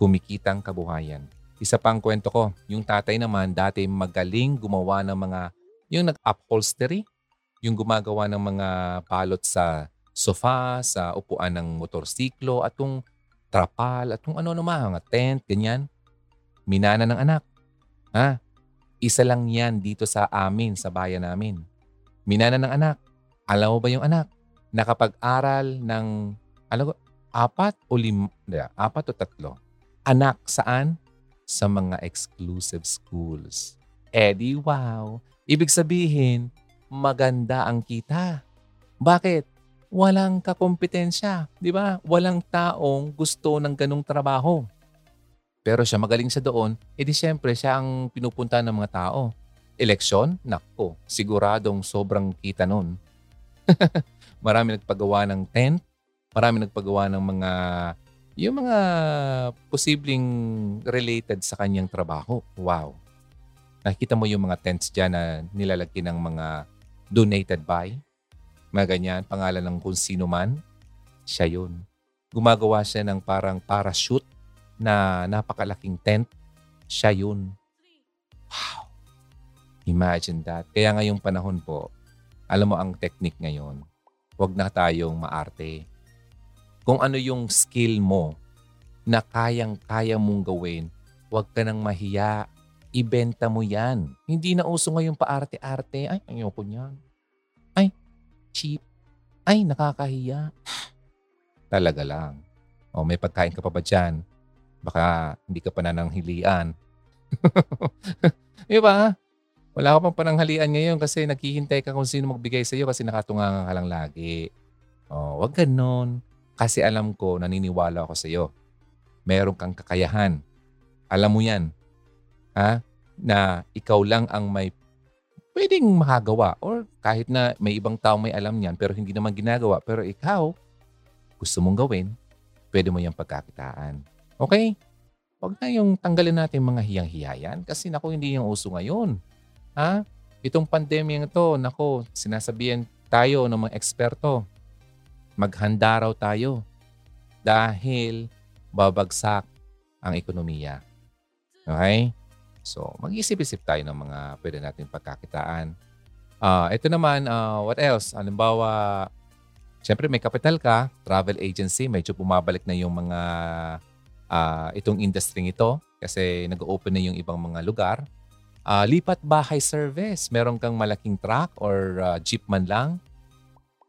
Kumikitang kabuhayan. Isa pang kwento ko, yung tatay naman dati magaling gumawa ng mga, yung nag-upholstery, yung gumagawa ng mga palot sa sofa, sa upuan ng motorsiklo, at kung trapal at kung ano-ano mga tent, ganyan. Minana ng anak. Ha? Isa lang yan dito sa amin, sa bayan namin. Minana ng anak. Alam mo ba yung anak? Nakapag-aral ng, alam ko, apat o lim, apat o tatlo. Anak saan? Sa mga exclusive schools. Eh wow. Ibig sabihin, maganda ang kita. Bakit? walang kakompetensya, di ba? Walang taong gusto ng ganong trabaho. Pero siya magaling siya doon, edi siyempre siya ang pinupunta ng mga tao. Eleksyon? Nako, siguradong sobrang kita nun. marami nagpagawa ng tent, marami nagpagawa ng mga yung mga posibleng related sa kanyang trabaho. Wow. Nakikita mo yung mga tents dyan na nilalagyan ng mga donated by. Mga ganyan, pangalan ng kung sino man. Siya yun. Gumagawa siya ng parang parachute na napakalaking tent. Siya yun. Wow. Imagine that. Kaya ngayong panahon po, alam mo ang technique ngayon, huwag na tayong maarte kung ano yung skill mo na kayang-kaya mong gawin, huwag ka nang mahiya. Ibenta mo yan. Hindi na uso ngayon paarte-arte. Ay, ayoko niyan. Ay, cheap. Ay, nakakahiya. Talaga lang. O, may pagkain ka pa ba dyan? Baka hindi ka pa nananghilian. Di ba? Wala ka pang pananghalian ngayon kasi naghihintay ka kung sino magbigay sa iyo kasi nakatunga ka lang lagi. O, wag ganon. Kasi alam ko, naniniwala ako sa iyo. Meron kang kakayahan. Alam mo yan. Ha? Na ikaw lang ang may pwedeng makagawa. Or kahit na may ibang tao may alam niyan pero hindi naman ginagawa. Pero ikaw, gusto mong gawin, pwede mo yung pagkakitaan. Okay? Huwag na yung tanggalin natin mga hiyang-hiyayan kasi nako hindi yung uso ngayon. Ha? Itong pandemya ito, nako, sinasabihan tayo ng mga eksperto maghanda raw tayo dahil babagsak ang ekonomiya. Okay? So, mag-isip-isip tayo ng mga pwede natin pagkakitaan. Uh, ito naman, uh, what else? Halimbawa, siyempre may kapital ka, travel agency, medyo bumabalik na yung mga uh, itong industry ito kasi nag-open na yung ibang mga lugar. Uh, lipat bahay service, meron kang malaking truck or uh, jeep man lang,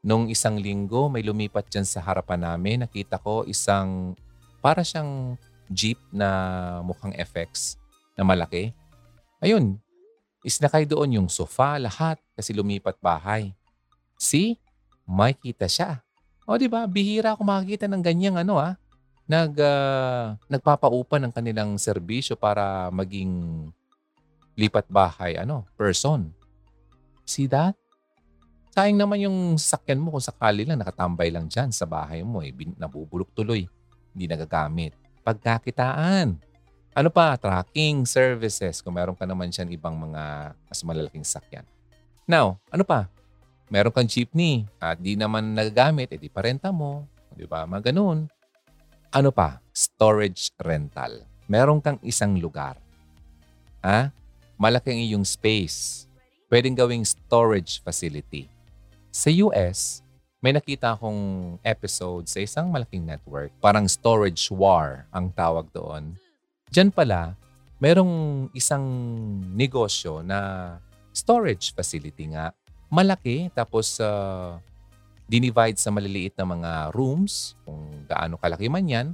Nung isang linggo, may lumipat dyan sa harapan namin. Nakita ko isang, para siyang jeep na mukhang FX na malaki. Ayun, isnakay doon yung sofa, lahat, kasi lumipat bahay. See? May kita siya. O di ba bihira ako makakita ng ganyang ano ah. Nag, uh, nagpapaupa ng kanilang serbisyo para maging lipat bahay ano, person. See that? Sayang naman yung sakyan mo kung sakali lang nakatambay lang dyan sa bahay mo. Eh, nabubulok tuloy. Hindi nagagamit. Pagkakitaan. Ano pa? Tracking services. Kung meron ka naman dyan ibang mga mas malalaking sakyan. Now, ano pa? Meron kang jeepney at di naman nagagamit, edi parenta mo. Di ba? Mga ganun. Ano pa? Storage rental. Meron kang isang lugar. Ha? Malaki ang iyong space. Pwedeng gawing storage facility sa US, may nakita akong episode sa isang malaking network. Parang storage war ang tawag doon. Diyan pala, merong isang negosyo na storage facility nga. Malaki, tapos uh, dinivide sa maliliit na mga rooms, kung gaano kalaki man yan.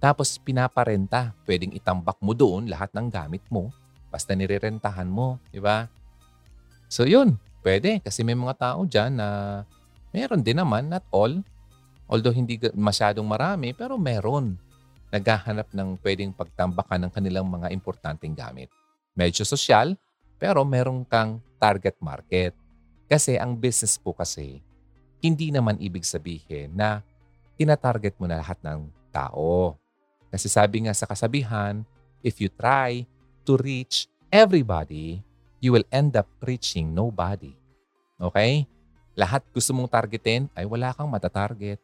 Tapos pinaparenta. Pwedeng itambak mo doon lahat ng gamit mo. Basta nirerentahan mo, di ba? So yun, Pwede kasi may mga tao dyan na meron din naman, not all. Although hindi masyadong marami, pero meron. Naghahanap ng pwedeng pagtambakan ng kanilang mga importanteng gamit. Medyo sosyal, pero meron kang target market. Kasi ang business po kasi, hindi naman ibig sabihin na tinatarget mo na lahat ng tao. Kasi sabi nga sa kasabihan, if you try to reach everybody, you will end up reaching nobody. Okay? Lahat gusto mong targetin ay wala kang matatarget.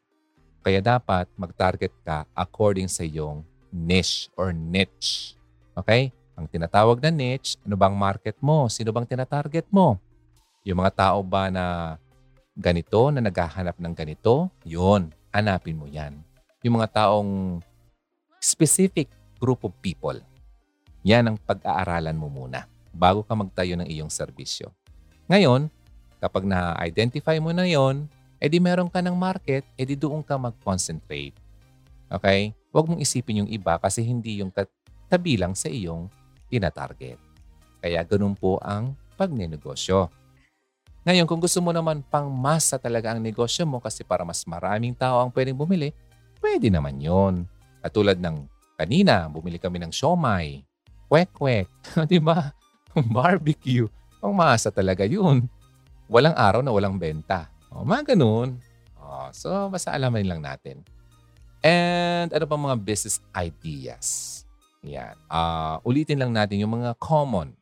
Kaya dapat mag-target ka according sa iyong niche or niche. Okay? Ang tinatawag na niche, ano bang market mo? Sino bang tinatarget mo? Yung mga tao ba na ganito, na naghahanap ng ganito? Yun, hanapin mo yan. Yung mga taong specific group of people. Yan ang pag-aaralan mo muna bago ka magtayo ng iyong serbisyo. Ngayon, kapag na-identify mo na yon, edi meron ka ng market, edi doon ka mag-concentrate. Okay? Huwag mong isipin yung iba kasi hindi yung tabi lang sa iyong tinatarget. Kaya ganun po ang pagnenegosyo. Ngayon, kung gusto mo naman pang masa talaga ang negosyo mo kasi para mas maraming tao ang pwedeng bumili, pwede naman yon. Katulad ng Kanina, bumili kami ng siomay, kwek-kwek, di ba? Barbecue. Ang masa talaga yun. Walang araw na walang benta. O, mga ganun. O, so, basta alamin lang natin. And ano pa mga business ideas? Yan. Uh, ulitin lang natin yung mga common.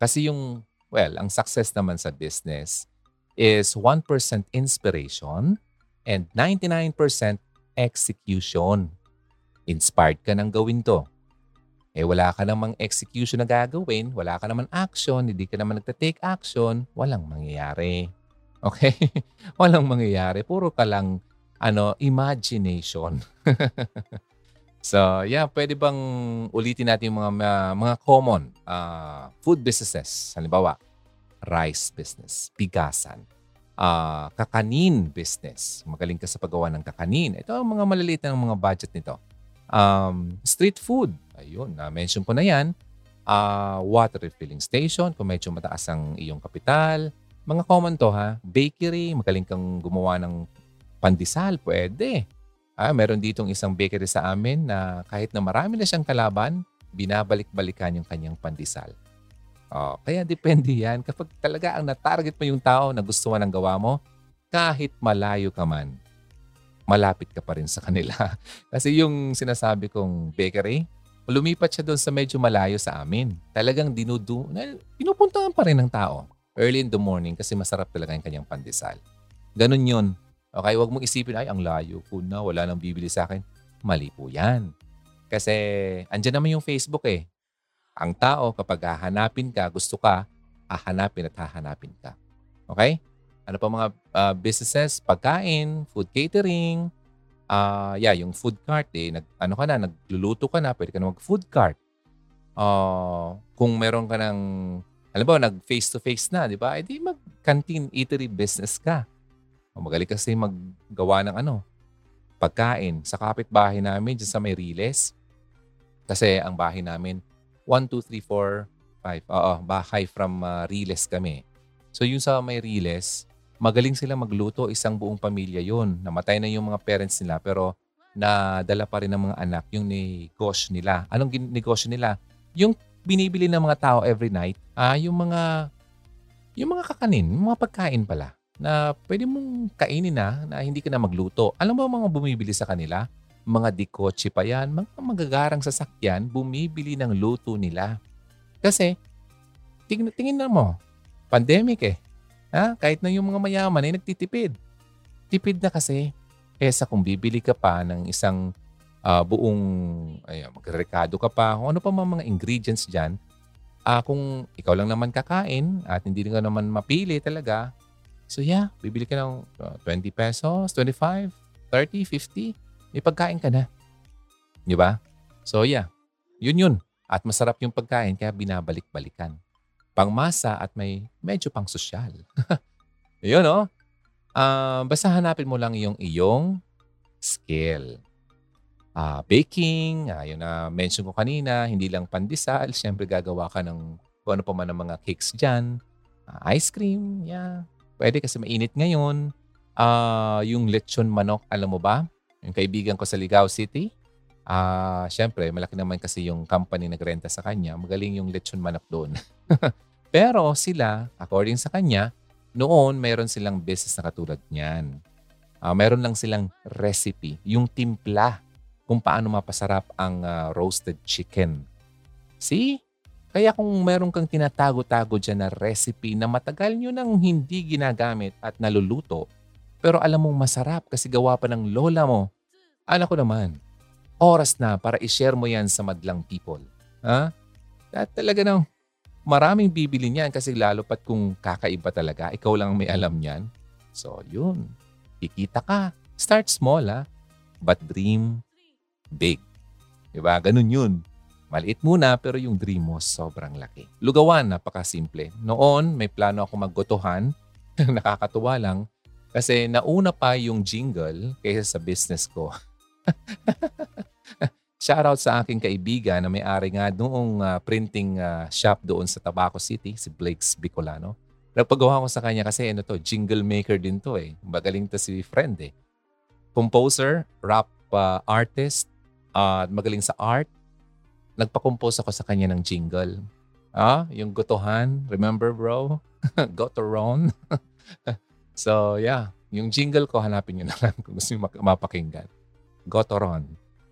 Kasi yung, well, ang success naman sa business is 1% inspiration and 99% execution. Inspired ka nang gawin to. Eh wala ka namang execution na gagawin, wala ka naman action, hindi ka naman nagta-take action, walang mangyayari. Okay? walang mangyayari. Puro ka lang ano, imagination. so, yeah, pwede bang ulitin natin yung mga mga common uh, food businesses? Halimbawa, rice business, bigasan, uh, kakanin business. Magaling ka sa paggawa ng kakanin. Ito ang mga maliliit na mga budget nito. Um, street food. Ayun, na-mention ko na yan. Uh, water refilling station, kung medyo mataas ang iyong kapital. Mga common to ha. Bakery, magaling kang gumawa ng pandesal, pwede. Ah, meron ditong isang bakery sa amin na kahit na marami na siyang kalaban, binabalik-balikan yung kanyang pandesal. Oh, kaya depende yan. Kapag talaga ang natarget mo yung tao na gusto ng gawa mo, kahit malayo ka man, malapit ka pa rin sa kanila. Kasi yung sinasabi kong bakery, lumipat siya doon sa medyo malayo sa amin. Talagang dinudu, pinupuntahan pa rin ng tao. Early in the morning kasi masarap talaga yung kanyang pandesal. Ganun yun. Okay, wag mong isipin, ay, ang layo ko na, wala nang bibili sa akin. Mali po yan. Kasi andyan naman yung Facebook eh. Ang tao, kapag hahanapin ka, gusto ka, hahanapin at hahanapin ka. Okay? Ano pa mga uh, businesses? Pagkain, food catering, uh, yeah, yung food cart, eh, nag, ano ka na, nagluluto ka na, pwede ka na mag-food cart. Uh, kung meron ka ng, alam ba, nag face-to-face na, di ba? Eh di mag-canteen eatery business ka. O, magaling kasi maggawa ng ano, pagkain. Sa kapitbahay namin, dyan sa may Riles, kasi ang bahay namin, 1, 2, 3, 4, 5. Oo, bahay from uh, Riles kami. So yung sa may Riles, magaling sila magluto. Isang buong pamilya yon Namatay na yung mga parents nila pero nadala pa rin ng mga anak yung negosyo nila. Anong negosyo nila? Yung binibili ng mga tao every night, ah, yung mga yung mga kakanin, yung mga pagkain pala na pwede mong kainin na na hindi ka na magluto. Alam mo mga bumibili sa kanila? mga dikotse pa yan, mga magagarang sasakyan, bumibili ng luto nila. Kasi, tingin, tingin na mo, pandemic eh. Ha? Kahit na yung mga mayaman ay nagtitipid. Tipid na kasi. Kesa kung bibili ka pa ng isang uh, buong, ay, magrekado ka pa, kung ano pa mga ingredients dyan, uh, kung ikaw lang naman kakain at hindi ka naman mapili talaga, so yeah, bibili ka ng uh, 20 pesos, 25, 30, 50, may pagkain ka na. Di ba? So yeah, yun yun. At masarap yung pagkain kaya binabalik-balikan. Pangmasa at may medyo pang sosyal. yun no? Uh, basta hanapin mo lang yung iyong skill. Uh, baking, uh, yun na mention ko kanina, hindi lang pandesal. Siyempre gagawa ka ng kung ano pa man ng mga cakes dyan. Uh, ice cream, yeah. Pwede kasi mainit ngayon. Uh, yung lechon manok, alam mo ba? Yung kaibigan ko sa Ligao City, ah uh, syempre, malaki naman kasi yung company nagrenta sa kanya. Magaling yung lechon manok doon. Pero sila, according sa kanya, noon mayroon silang business na katulad niyan. Uh, meron lang silang recipe, yung timpla kung paano mapasarap ang uh, roasted chicken. See? Kaya kung meron kang tinatago-tago dyan na recipe na matagal nyo nang hindi ginagamit at naluluto, pero alam mong masarap kasi gawa pa ng lola mo. Anak ko naman, oras na para i-share mo yan sa madlang people. Ha? At talaga nang maraming bibili niyan kasi lalo pat kung kakaiba talaga, ikaw lang may alam niyan. So yun, kikita ka. Start small ha, but dream big. Diba? Ganun yun. Maliit muna pero yung dream mo sobrang laki. Lugawan, napakasimple. Noon, may plano ako maggotohan. Nakakatuwa lang. Kasi nauna pa yung jingle kaysa sa business ko. Shoutout sa aking kaibigan na may-ari nga noong uh, printing uh, shop doon sa Tabaco City, si Blake's Bicolano. Nagpagawa ko sa kanya kasi ano to, jingle maker din to eh. Magaling to si friend eh. Composer, rap uh, artist, at magaling sa art, nagpa-compose ako sa kanya ng jingle. Ah, yung gotohan. Remember, bro? Gotoron. so, yeah. Yung jingle ko, hanapin nyo na lang kung gusto nyo mapakinggan. Gotoron.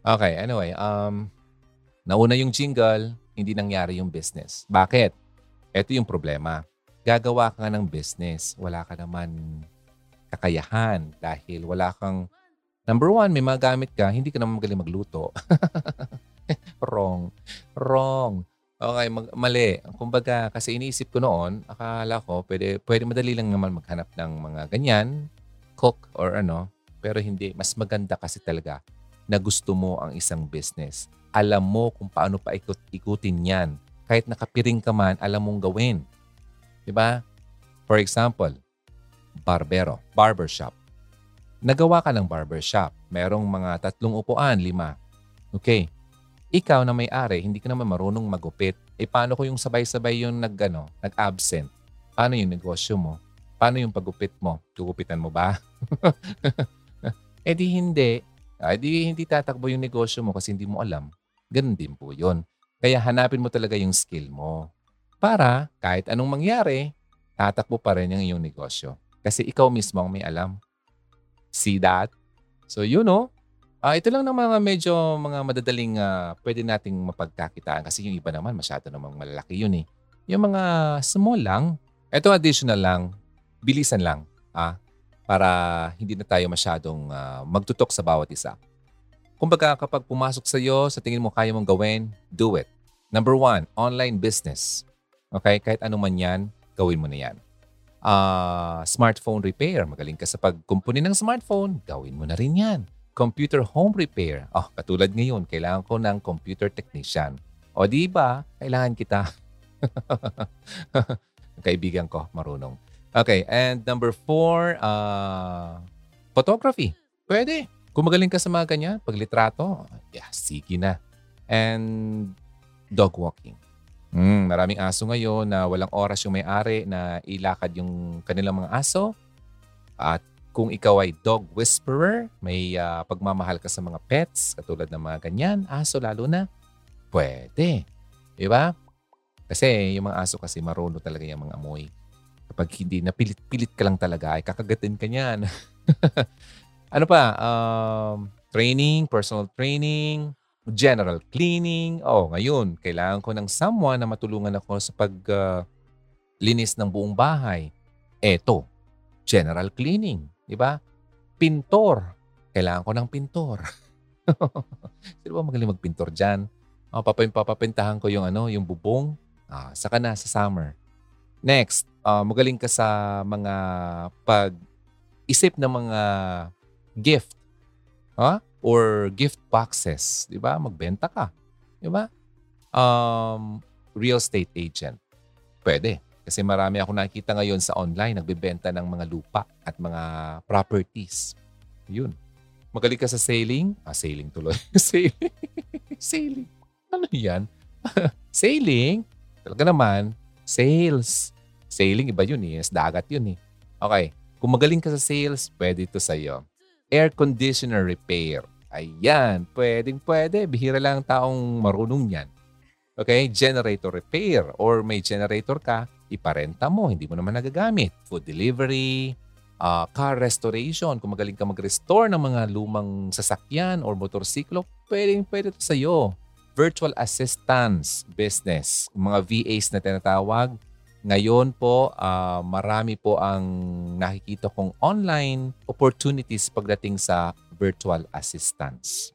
Okay, anyway. Um, nauna yung jingle, hindi nangyari yung business. Bakit? Ito yung problema. Gagawa ka ng business. Wala ka naman kakayahan dahil wala kang Number one, may mga gamit ka, hindi ka naman magaling magluto. Wrong. Wrong. Okay, mag- mali. Kumbaga, kasi iniisip ko noon, akala ko, pwede, pwede madali lang naman maghanap ng mga ganyan, cook or ano. Pero hindi. Mas maganda kasi talaga na gusto mo ang isang business. Alam mo kung paano pa ikut ikutin yan. Kahit nakapiring ka man, alam mong gawin. Di ba? For example, barbero, barbershop. Nagawa ka ng barbershop. Merong mga tatlong upuan, lima. Okay ikaw na may-ari, hindi ka naman marunong magupit. Eh paano ko yung sabay-sabay yung nag, ano, nag-absent? Paano yung negosyo mo? Paano yung pagupit mo? Gugupitan mo ba? eh di hindi. Eh di hindi tatakbo yung negosyo mo kasi hindi mo alam. Ganun din po yun. Kaya hanapin mo talaga yung skill mo. Para kahit anong mangyari, tatakbo pa rin yung iyong negosyo. Kasi ikaw mismo ang may alam. See that? So you know, Ah, ito lang ng mga medyo mga madadaling ah, pwede nating mapagkakitaan kasi yung iba naman masyado namang malalaki yun eh. Yung mga small lang, ito additional lang, bilisan lang ah, para hindi na tayo masyadong ah, magtutok sa bawat isa. Kumbaga kapag pumasok sa iyo, sa tingin mo kaya mong gawin, do it. Number one, online business. Okay? Kahit ano man yan, gawin mo na yan. Ah, smartphone repair. Magaling ka sa pagkumpuni ng smartphone, gawin mo na rin yan computer home repair. Oh, katulad ngayon, kailangan ko ng computer technician. O di ba, kailangan kita. Kaibigan ko, marunong. Okay, and number four, uh, photography. Pwede. Kung magaling ka sa mga ganyan, paglitrato, yeah, sige na. And dog walking. Mm, maraming aso ngayon na walang oras yung may-ari na ilakad yung kanilang mga aso. At kung ikaw ay dog whisperer, may uh, pagmamahal ka sa mga pets, katulad ng mga ganyan, aso lalo na, pwede. Di ba? Kasi yung mga aso kasi maruno talaga yung mga amoy. Kapag hindi na pilit-pilit ka lang talaga, ay kakagatin ka niyan. ano pa? Um, training, personal training, general cleaning. Oh, ngayon, kailangan ko ng someone na matulungan ako sa pag uh, linis ng buong bahay. Eto, general cleaning. Di ba? Pintor. Kailangan ko ng pintor. Sino ba magaling magpintor dyan? Oh, papapintahan ko yung ano, yung bubong. Ah, saka na sa summer. Next, uh, magaling ka sa mga pag-isip ng mga gift. Huh? Or gift boxes. Di ba? Magbenta ka. Di ba? Um, real estate agent. Pwede. Kasi marami ako nakikita ngayon sa online, nagbebenta ng mga lupa at mga properties. Yun. Magaling ka sa sailing? Ah, sailing tuloy. sailing. sailing. Ano yan? sailing? Talaga naman, sales. Sailing, iba yun eh. Dagat yun eh. Okay. Kung magaling ka sa sales, pwede ito sa'yo. Air conditioner repair. Ayan, pwedeng pwede. Bihira lang taong marunong yan. Okay, generator repair or may generator ka, iparenta mo, hindi mo naman nagagamit. Food delivery, uh, car restoration, kung magaling ka mag-restore ng mga lumang sasakyan or motorsiklo, pwedeng pwede ito sa'yo. Virtual assistance business, mga VAs na tinatawag. Ngayon po, uh, marami po ang nakikita kong online opportunities pagdating sa virtual assistance.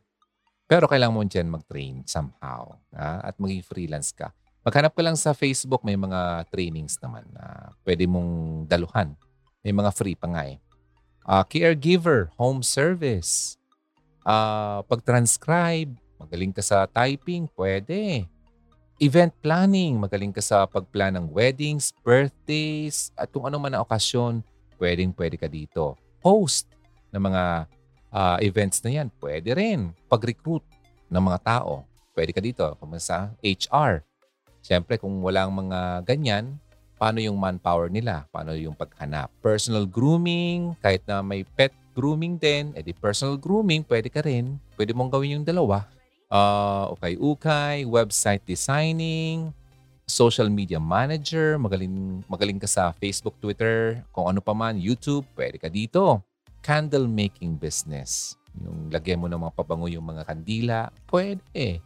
Pero kailangan mo dyan mag-train somehow ha? at maging freelance ka. Maghanap ka lang sa Facebook, may mga trainings naman na pwede mong daluhan. May mga free pa nga eh. Uh, caregiver, home service, uh, pag-transcribe, magaling ka sa typing, pwede. Event planning, magaling ka sa pagplan ng weddings, birthdays, at kung ano man ang okasyon, pwedeng pwede ka dito. Host ng mga uh, events na yan, pwede rin. Pag-recruit ng mga tao, pwede ka dito. Kung sa HR, Siyempre, kung walang mga ganyan, paano yung manpower nila? Paano yung paghanap? Personal grooming, kahit na may pet grooming din, edi personal grooming, pwede ka rin. Pwede mong gawin yung dalawa. Uh, ukay-ukay, website designing, social media manager, magaling, magaling ka sa Facebook, Twitter, kung ano pa man, YouTube, pwede ka dito. Candle making business. Yung lagyan mo ng mga pabango yung mga kandila, pwede.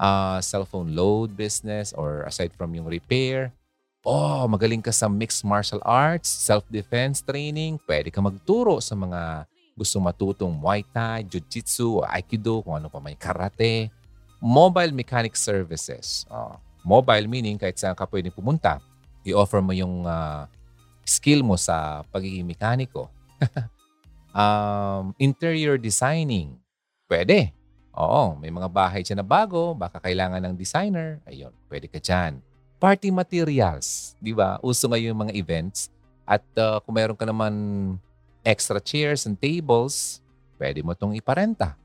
Uh, cellphone load business or aside from yung repair, oh, magaling ka sa mixed martial arts, self-defense training, pwede ka magturo sa mga gusto matutong Muay Thai, Jiu-Jitsu, Aikido, kung ano pa may karate. Mobile mechanic services. Oh, mobile meaning kahit saan ka pwedeng pumunta. I-offer mo yung uh, skill mo sa pagiging mekaniko. um, interior designing. Pwede. Oo, may mga bahay dyan na bago, baka kailangan ng designer. Ayun, pwede ka dyan party materials. Di ba? Uso ngayon yung mga events. At uh, kung meron ka naman extra chairs and tables, pwede mo itong iparenta.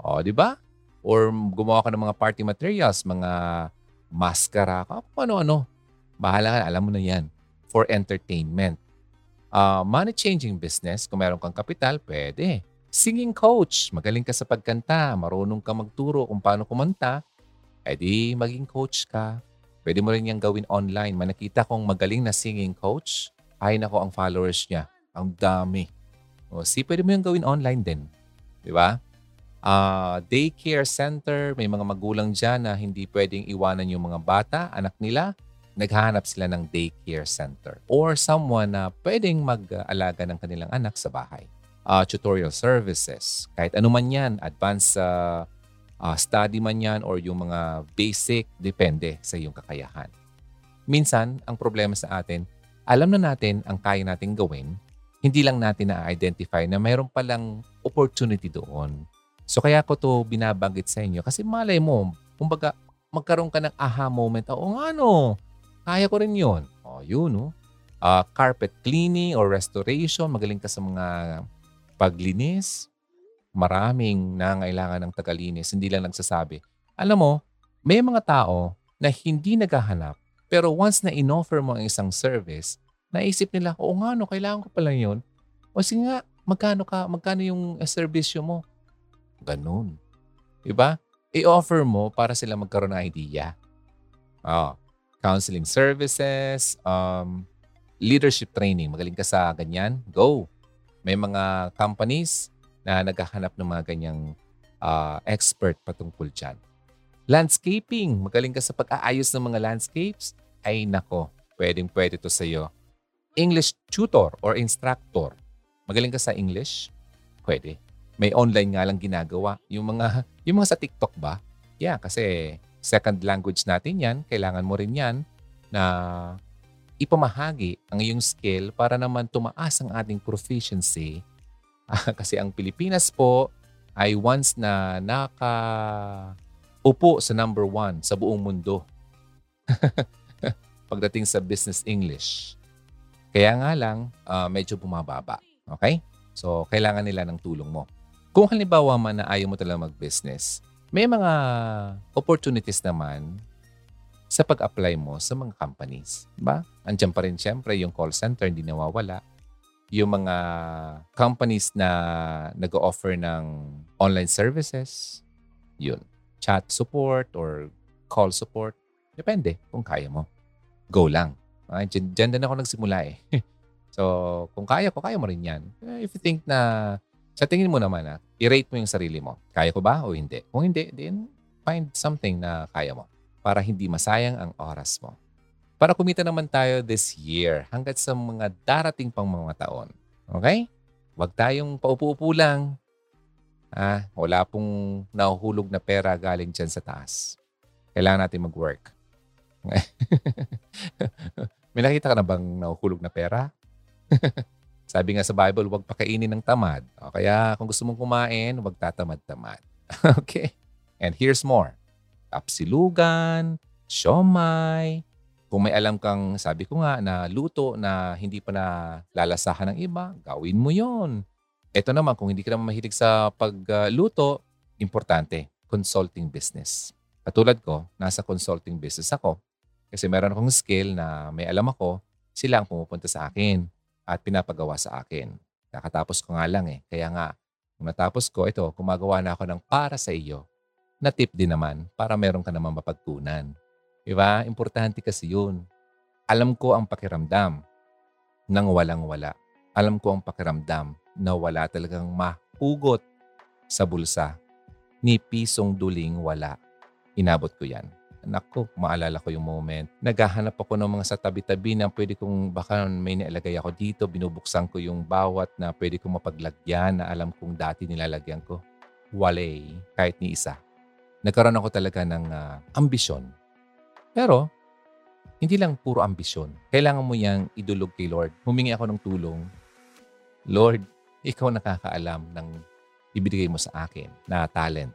O, di ba? Or gumawa ka ng mga party materials, mga maskara, ano-ano. Bahala ka, alam mo na yan. For entertainment. Uh, money-changing business, kung meron kang kapital, pwede. Singing coach, magaling ka sa pagkanta, marunong ka magturo kung paano kumanta, edi maging coach ka. Pwede mo rin niyang gawin online. May nakita kong magaling na singing coach. Ay nako ang followers niya. Ang dami. O, see, pwede mo yung gawin online din. Di ba? Uh, daycare center, may mga magulang dyan na hindi pwedeng iwanan yung mga bata, anak nila. Naghahanap sila ng daycare center. Or someone na pwedeng mag-alaga ng kanilang anak sa bahay. Uh, tutorial services. Kahit ano man yan, advanced uh, uh, study man yan or yung mga basic, depende sa iyong kakayahan. Minsan, ang problema sa atin, alam na natin ang kaya nating gawin, hindi lang natin na-identify na mayroon palang opportunity doon. So kaya ko to binabanggit sa inyo kasi malay mo, kumbaga magkaroon ka ng aha moment, oo nga no, kaya ko rin yun. O yun no. Uh, carpet cleaning or restoration, magaling ka sa mga paglinis, maraming nangailangan ng tagalinis, hindi lang nagsasabi. Alam mo, may mga tao na hindi naghahanap, pero once na inoffer mo ang isang service, naisip nila, oo nga no, kailangan ko pala yun. O sige nga, magkano ka, magkano yung servisyo mo? Ganun. Diba? I-offer mo para sila magkaroon ng idea. Oh, counseling services, um, leadership training. Magaling ka sa ganyan? Go. May mga companies na naghahanap ng mga ganyang uh, expert patungkol dyan. Landscaping. Magaling ka sa pag-aayos ng mga landscapes? Ay nako, pwedeng pwede to sa iyo. English tutor or instructor. Magaling ka sa English? Pwede. May online nga lang ginagawa. Yung mga, yung mga sa TikTok ba? Yeah, kasi second language natin yan. Kailangan mo rin yan na ipamahagi ang iyong skill para naman tumaas ang ating proficiency Kasi ang Pilipinas po ay once na naka upo sa number one sa buong mundo pagdating sa business English. Kaya nga lang, uh, medyo bumababa. Okay? So, kailangan nila ng tulong mo. Kung halimbawa man na ayaw mo talaga mag-business, may mga opportunities naman sa pag-apply mo sa mga companies. Ba? Andiyan pa rin siyempre yung call center, hindi nawawala yung mga companies na nag-offer ng online services, yun, chat support or call support, depende kung kaya mo. Go lang. Uh, dyan, dyan din ako nagsimula eh. so, kung kaya ko, kaya mo rin yan. Eh, if you think na, sa tingin mo naman, ah, i-rate mo yung sarili mo. Kaya ko ba o hindi? Kung hindi, then find something na kaya mo para hindi masayang ang oras mo para kumita naman tayo this year hanggat sa mga darating pang mga taon. Okay? Huwag tayong paupo-upo lang. Ah, wala pong nahuhulog na pera galing dyan sa taas. Kailangan natin mag-work. May nakita ka na bang nahuhulog na pera? Sabi nga sa Bible, huwag pakainin ng tamad. O kaya kung gusto mong kumain, huwag tatamad-tamad. okay? And here's more. Kapsilugan, siomay, kung may alam kang, sabi ko nga, na luto na hindi pa na lalasahan ng iba, gawin mo yon. Ito naman, kung hindi ka naman mahilig sa pagluto, importante, consulting business. Katulad ko, nasa consulting business ako. Kasi meron akong skill na may alam ako, sila ang pumupunta sa akin at pinapagawa sa akin. Nakatapos ko nga lang eh. Kaya nga, kung natapos ko, ito, gumagawa na ako ng para sa iyo. na tip din naman para meron ka naman mapagtunan. Diba? Importante kasi yun. Alam ko ang pakiramdam ng walang-wala. Alam ko ang pakiramdam na wala talagang mahugot sa bulsa. Ni pisong duling wala. Inabot ko yan. Naku, maalala ko yung moment. Naghahanap ako ng mga sa tabi-tabi na pwede kong, baka may nilagay ako dito, binubuksan ko yung bawat na pwede kong mapaglagyan na alam kong dati nilalagyan ko. Wale, kahit ni isa. Nagkaroon ako talaga ng uh, ambisyon. Pero, hindi lang puro ambisyon. Kailangan mo yang idulog kay Lord. Humingi ako ng tulong. Lord, ikaw nakakaalam ng ibigay mo sa akin na talent,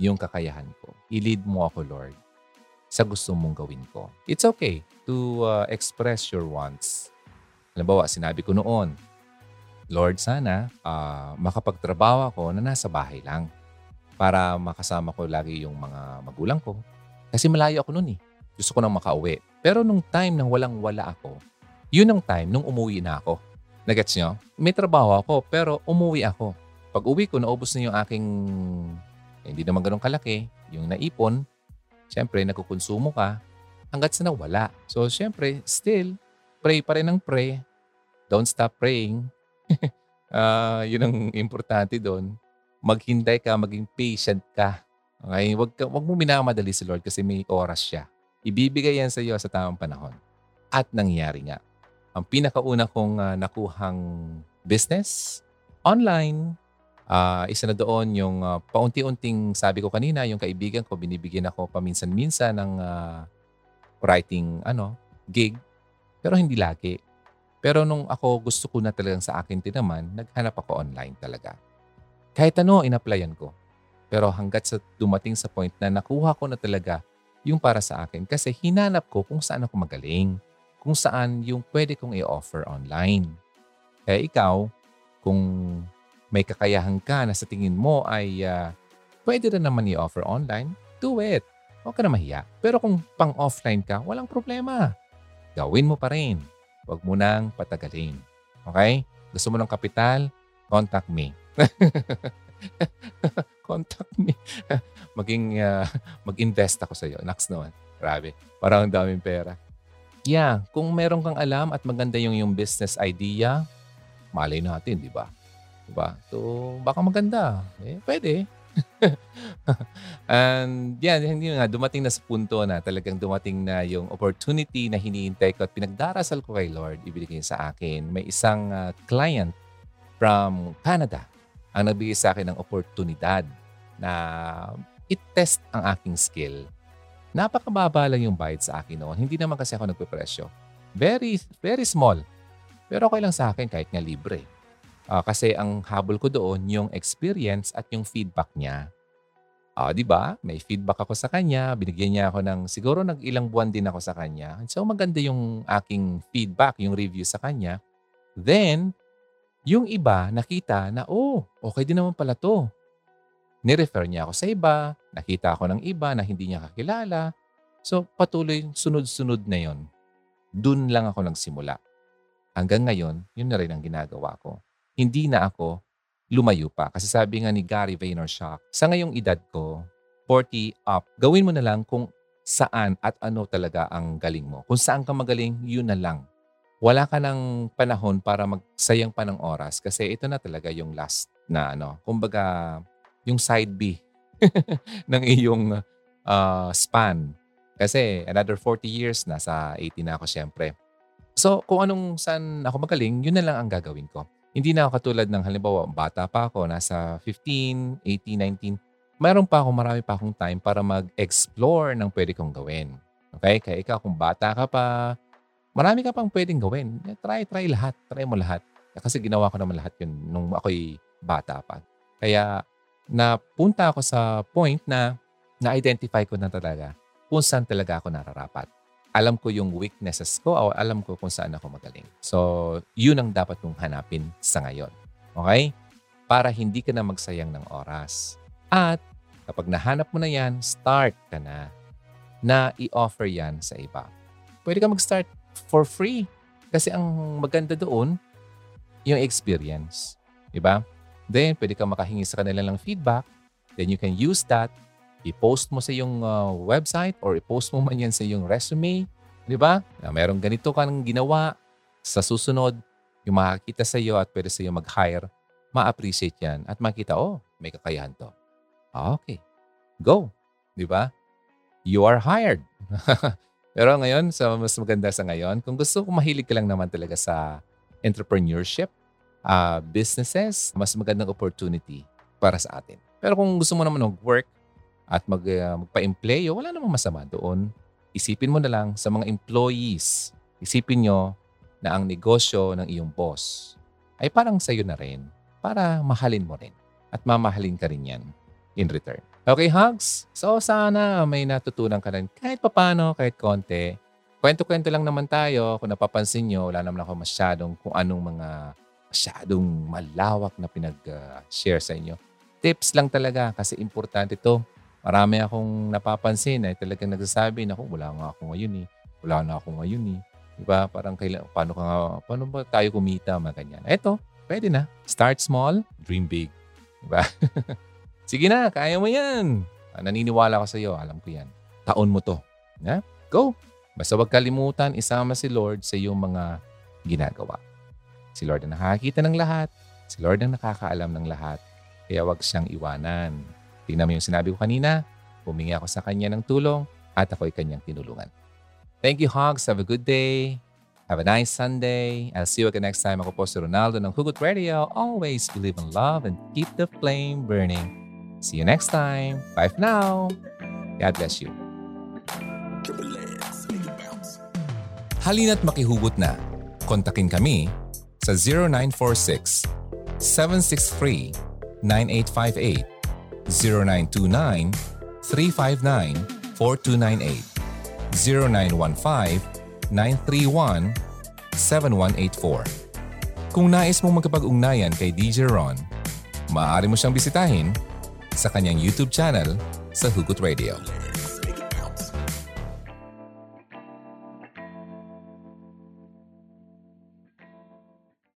yung kakayahan ko. I-lead mo ako, Lord sa gusto mong gawin ko. It's okay to uh, express your wants. Halimbawa, sinabi ko noon, Lord, sana uh, makapagtrabaho ako na nasa bahay lang para makasama ko lagi yung mga magulang ko. Kasi malayo ako noon eh. Gusto ko nang makauwi. Pero nung time nang walang-wala ako, yun ang time nung umuwi na ako. Nagets nyo? May trabaho ako, pero umuwi ako. Pag uwi ko, naubos na yung aking, eh, hindi naman ganun kalaki, yung naipon, Siyempre, nagkukonsumo ka hanggat sa nawala. So, siyempre, still, pray pa rin ng pray. Don't stop praying. uh, yun ang importante doon. Maghintay ka, maging patient ka. Okay? Wag, ka, wag mo minamadali si Lord kasi may oras siya. Ibibigay yan sa iyo sa tamang panahon. At nangyari nga. Ang pinakauna kong uh, nakuhang business, online, Uh, isa na doon yung uh, paunti-unting sabi ko kanina, yung kaibigan ko, binibigyan ako paminsan-minsan ng uh, writing ano, gig. Pero hindi lagi. Pero nung ako gusto ko na talagang sa akin din naman, naghanap ako online talaga. Kahit ano, in-applyan ko. Pero hanggat sa dumating sa point na nakuha ko na talaga yung para sa akin kasi hinanap ko kung saan ako magaling. Kung saan yung pwede kong i-offer online. Kaya ikaw, kung may kakayahan ka na sa tingin mo ay uh, pwede rin naman i-offer online, do it. Huwag ka na mahiya. Pero kung pang-offline ka, walang problema. Gawin mo pa rin. Huwag mo nang patagalin. Okay? Gusto mo ng kapital? Contact me. Contact me. Maging, uh, mag-invest ako sa iyo. Next naman. Grabe. Parang ang daming pera. Yeah, kung meron kang alam at maganda yung yung business idea, malay natin, di ba? Diba? So, baka maganda. Eh, pwede. And yan, hindi nga, dumating na sa punto na talagang dumating na yung opportunity na hinihintay ko at pinagdarasal ko kay Lord, ibigay sa akin. May isang uh, client from Canada ang nagbigay sa akin ng oportunidad na i-test ang aking skill. Napakababa lang yung bayad sa akin noon. Hindi naman kasi ako nagpe-presyo. Very, very small. Pero okay lang sa akin kahit nga libre. Uh, kasi ang habol ko doon yung experience at yung feedback niya. Uh, 'di ba? May feedback ako sa kanya, binigyan niya ako ng siguro nag ilang buwan din ako sa kanya. So maganda yung aking feedback, yung review sa kanya. Then yung iba nakita na oh, okay din naman pala 'to. Ni-refer niya ako sa iba, nakita ako ng iba na hindi niya kakilala. So patuloy sunod-sunod na 'yon. Doon lang ako nagsimula. Hanggang ngayon, yun na rin ang ginagawa ko hindi na ako lumayo pa. Kasi sabi nga ni Gary Vaynerchuk, sa ngayong edad ko, 40 up, gawin mo na lang kung saan at ano talaga ang galing mo. Kung saan ka magaling, yun na lang. Wala ka ng panahon para magsayang pa ng oras kasi ito na talaga yung last na ano. Kumbaga, yung side B ng iyong uh, span. Kasi another 40 years, nasa 80 na ako syempre. So, kung anong saan ako magaling, yun na lang ang gagawin ko. Hindi na ako katulad ng halimbawa, bata pa ako, nasa 15, 18, 19. Mayroon pa ako, marami pa akong time para mag-explore ng pwede kong gawin. Okay? Kaya ikaw, kung bata ka pa, marami ka pang pwedeng gawin. Try, try lahat. Try mo lahat. Kasi ginawa ko naman lahat yun nung ako'y bata pa. Kaya napunta ako sa point na na-identify ko na talaga kung saan talaga ako nararapat alam ko yung weaknesses ko o alam ko kung saan ako magaling. So, yun ang dapat kong hanapin sa ngayon. Okay? Para hindi ka na magsayang ng oras. At kapag nahanap mo na yan, start ka na na i-offer yan sa iba. Pwede ka mag-start for free. Kasi ang maganda doon, yung experience. Diba? Then, pwede ka makahingi sa kanila ng feedback. Then you can use that i-post mo sa iyong uh, website or i-post mo man yan sa iyong resume. Di ba? Na merong ganito kang ginawa sa susunod, yung makakita sa iyo at pwede sa iyo mag-hire, ma-appreciate yan at makita, oh, may kakayahan to. Ah, okay. Go. Di ba? You are hired. Pero ngayon, sa mas maganda sa ngayon, kung gusto kong mahilig ka lang naman talaga sa entrepreneurship, uh, businesses, mas magandang opportunity para sa atin. Pero kung gusto mo naman mag-work at mag, uh, magpa-employo, wala namang masama doon. Isipin mo na lang sa mga employees. Isipin nyo na ang negosyo ng iyong boss ay parang sa'yo na rin para mahalin mo rin. At mamahalin ka rin yan in return. Okay, hugs? So sana may natutunan ka rin kahit papano, kahit konti. Kwento-kwento lang naman tayo. Kung napapansin nyo, wala naman ako masyadong kung anong mga masyadong malawak na pinag-share sa inyo. Tips lang talaga kasi importante to. Marami akong napapansin ay talagang nagsasabi na wala nga ako ngayon eh. Wala na ako ngayon eh. Diba? Parang kailan, paano, ka paano ba tayo kumita? Mga ganyan. Eto, pwede na. Start small, dream big. Diba? Sige na, kaya mo yan. Ah, naniniwala ko sa iyo, alam ko yan. Taon mo to. Yeah? Go! Basta huwag kalimutan, isama si Lord sa iyong mga ginagawa. Si Lord ang nakakita ng lahat. Si Lord ang nakakaalam ng lahat. Kaya huwag siyang iwanan. Tingnan mo yung sinabi ko kanina. Humingi ako sa kanya ng tulong at ako'y kanyang tinulungan. Thank you, Hogs. Have a good day. Have a nice Sunday. I'll see you again next time. Ako po si Ronaldo ng Hugot Radio. Always believe in love and keep the flame burning. See you next time. Bye for now. God bless you. Halina't makihugot na. Kontakin kami sa 0946 763 9858 0929 359 4298 0915 931 7184 Kung nais mong magkapag-ugnayan kay DJ Ron, maaari mo siyang bisitahin sa kanyang YouTube channel sa Hugot Radio.